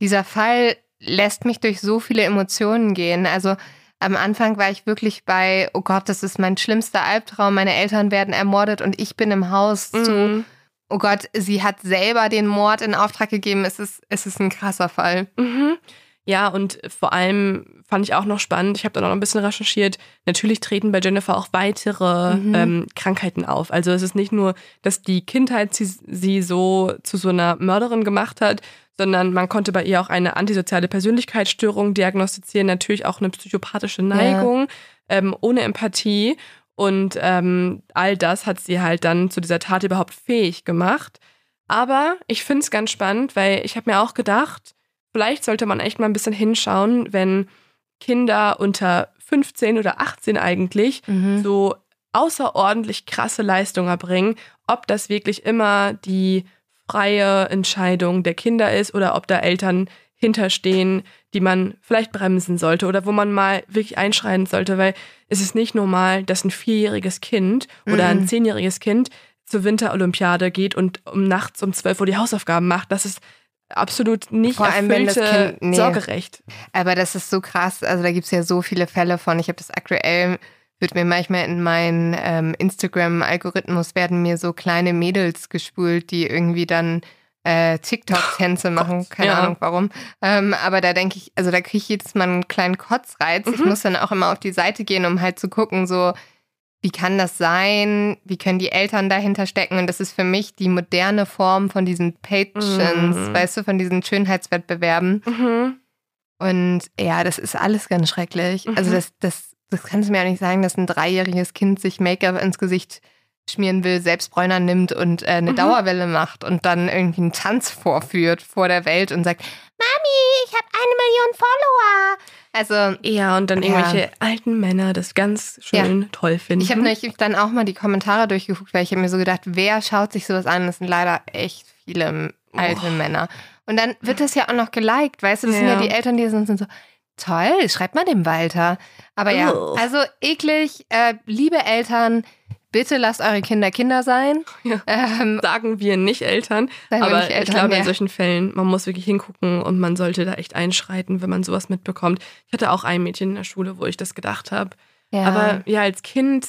dieser Fall lässt mich durch so viele Emotionen gehen. Also am Anfang war ich wirklich bei, oh Gott, das ist mein schlimmster Albtraum, meine Eltern werden ermordet und ich bin im Haus zu, Mhm. oh Gott, sie hat selber den Mord in Auftrag gegeben. Es ist, es ist ein krasser Fall. Mhm. Ja, und vor allem fand ich auch noch spannend, ich habe dann auch noch ein bisschen recherchiert, natürlich treten bei Jennifer auch weitere Mhm. ähm, Krankheiten auf. Also es ist nicht nur, dass die Kindheit sie, sie so zu so einer Mörderin gemacht hat, sondern man konnte bei ihr auch eine antisoziale Persönlichkeitsstörung diagnostizieren, natürlich auch eine psychopathische Neigung, ähm, ohne Empathie. Und ähm, all das hat sie halt dann zu dieser Tat überhaupt fähig gemacht. Aber ich finde es ganz spannend, weil ich habe mir auch gedacht, vielleicht sollte man echt mal ein bisschen hinschauen, wenn Kinder unter 15 oder 18 eigentlich Mhm. so außerordentlich krasse Leistungen erbringen, ob das wirklich immer die freie Entscheidung der Kinder ist oder ob da Eltern hinterstehen, die man vielleicht bremsen sollte oder wo man mal wirklich einschreiten sollte, weil es ist nicht normal, dass ein vierjähriges Kind oder ein Mhm. zehnjähriges Kind zur Winterolympiade geht und um nachts um 12 Uhr die Hausaufgaben macht. Das ist absolut nicht Vor allem, wenn das erfüllte Kind- nee. Sorgerecht. Aber das ist so krass. Also da gibt es ja so viele Fälle von. Ich habe das aktuell, wird mir manchmal in meinen ähm, Instagram-Algorithmus werden mir so kleine Mädels gespült, die irgendwie dann äh, TikTok-Tänze machen. Keine ja. Ahnung warum. Ähm, aber da denke ich, also da kriege ich jedes Mal einen kleinen Kotzreiz. Ich Mhm. muss dann auch immer auf die Seite gehen, um halt zu gucken, so wie kann das sein? Wie können die Eltern dahinter stecken? Und das ist für mich die moderne Form von diesen Patrons, Mhm. weißt du, von diesen Schönheitswettbewerben. Mhm. Und ja, das ist alles ganz schrecklich. Mhm. Also das, das, das kannst du mir auch nicht sagen, dass ein dreijähriges Kind sich Make-up ins Gesicht schmieren will, selbst Bräuner nimmt und äh, eine Mhm. Dauerwelle macht und dann irgendwie einen Tanz vorführt vor der Welt und sagt, Mami, ich habe eine Million Follower. Also Ja, und dann Ja. irgendwelche alten Männer das ganz schön toll finden. ich habe nämlich dann auch mal die Kommentare durchgeguckt, weil ich habe mir so gedacht, wer schaut sich sowas an? Das sind leider echt viele alte Oh. Männer. Und dann wird das ja auch noch geliked, weißt du? Das sind ja Ja. die Eltern, die sind, sind so, toll, schreibt mal dem Walter. Aber ja, also eklig, äh, liebe Eltern, bitte lasst eure Kinder Kinder sein. *laughs* Ja. Ähm, sagen wir nicht Eltern, aber nicht Eltern, ich glaube ja. in solchen Fällen, man muss wirklich hingucken und man sollte da echt einschreiten, wenn man sowas mitbekommt. Ich hatte auch ein Mädchen in der Schule, wo ich das gedacht habe. ja. Aber ja, als Kind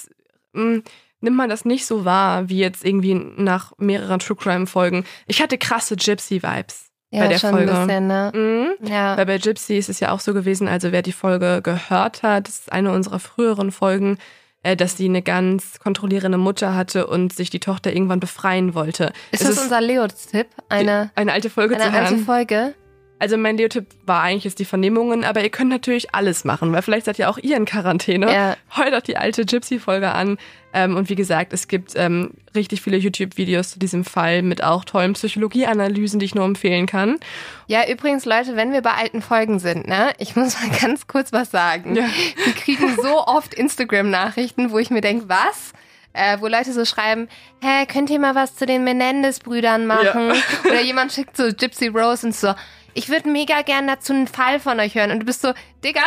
mh, nimmt man das nicht so wahr, wie jetzt irgendwie nach mehreren True Crime Folgen. Ich hatte krasse Gypsy-Vibes ja, bei der schon Folge. ein bisschen, ne? Mhm. Ja. Weil bei Gypsy ist es ja auch so gewesen, also wer die Folge gehört hat, das ist eine unserer früheren Folgen, dass sie eine ganz kontrollierende Mutter hatte und sich die Tochter irgendwann befreien wollte. ist Es das unser Leo-Tipp? Eine, eine alte Folge eine zu hören. alte Folge? Also mein Leotipp war eigentlich jetzt die Vernehmungen, aber ihr könnt natürlich alles machen, weil vielleicht seid ihr auch ihr in Quarantäne. Ja. Hört euch die alte Gypsy-Folge an. Ähm, und wie gesagt, es gibt ähm, richtig viele YouTube-Videos zu diesem Fall mit auch tollen Psychologieanalysen, die ich nur empfehlen kann. Ja, übrigens, Leute, wenn wir bei alten Folgen sind, ne, ich muss mal *laughs* ganz kurz was sagen. Ja. Wir kriegen so oft Instagram-Nachrichten, wo ich mir denke, was? Äh, wo Leute so schreiben, hä, könnt ihr mal was zu den Menendez-Brüdern machen? Oder jemand schickt so Gypsy Rose und so, ich würde mega gern dazu einen Fall von euch hören. Und du bist so, Digga,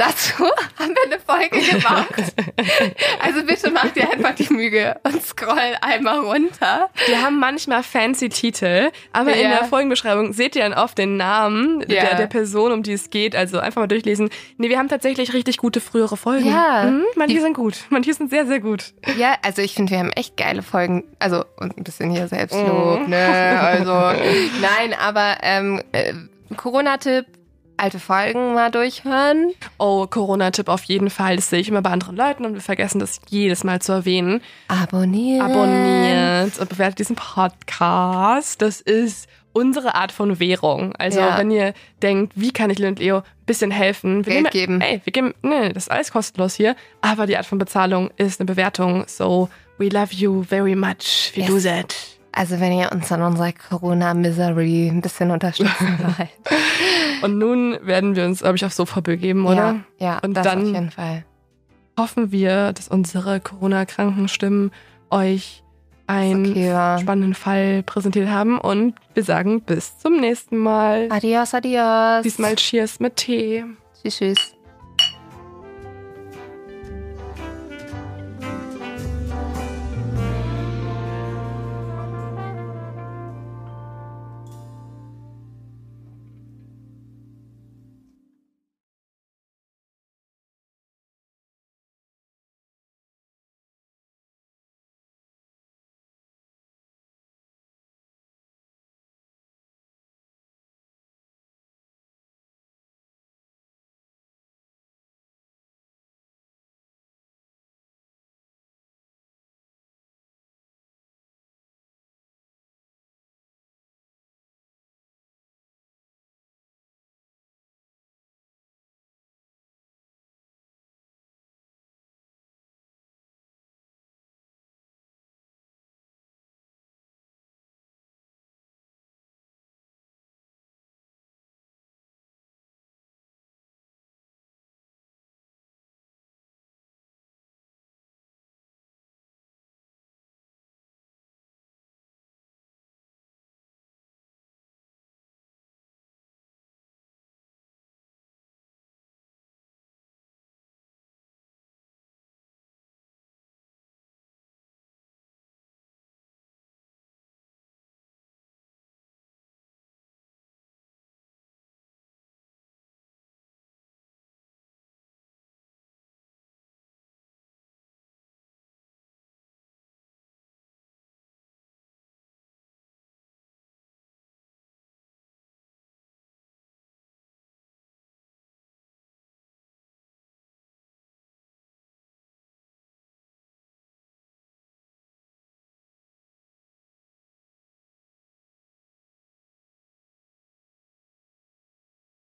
dazu *laughs* haben wir eine Folge gemacht. *laughs* also bitte mach dir einfach die Mühe und scroll einmal runter. Wir haben manchmal fancy Titel, aber in Ja. der Folgenbeschreibung seht ihr dann oft den Namen Ja. der, der Person, um die es geht. Also einfach mal durchlesen. Nee, wir haben tatsächlich richtig gute frühere Folgen. Ja. Mhm, manche sind gut. Manche sind sehr, sehr gut. Ja, also ich finde, wir haben echt geile Folgen. Also, und ein bisschen hier Selbstlob, ne? Also, *laughs* nein, aber ähm, äh, Corona-Tipp, alte Folgen mal durchhören. Oh, Corona-Tipp auf jeden Fall. Das sehe ich immer bei anderen Leuten und wir vergessen das jedes Mal zu erwähnen. Abonnieren. Abonniert und bewertet diesen Podcast. Das ist unsere Art von Währung. Also Ja. wenn ihr denkt, wie kann ich Lil und Leo ein bisschen helfen? Wir Geld geben. Ey, wir geben, nee, das ist alles kostenlos hier. Aber die Art von Bezahlung ist eine Bewertung. So, we love you very much. We do Yes. that. Also wenn ihr uns an unserer Corona-Misery ein bisschen unterstützen *laughs* wollt. Und nun werden wir uns, glaube ich, aufs Sofa begeben, oder? Ja, ja Und das dann- auf jeden Fall. Hoffen wir, dass unsere Corona-kranken Stimmen euch einen Okay, spannenden Fall präsentiert haben. Und wir sagen bis zum nächsten Mal. Adios, adios. Diesmal Cheers mit Tee. Tschüss, tschüss.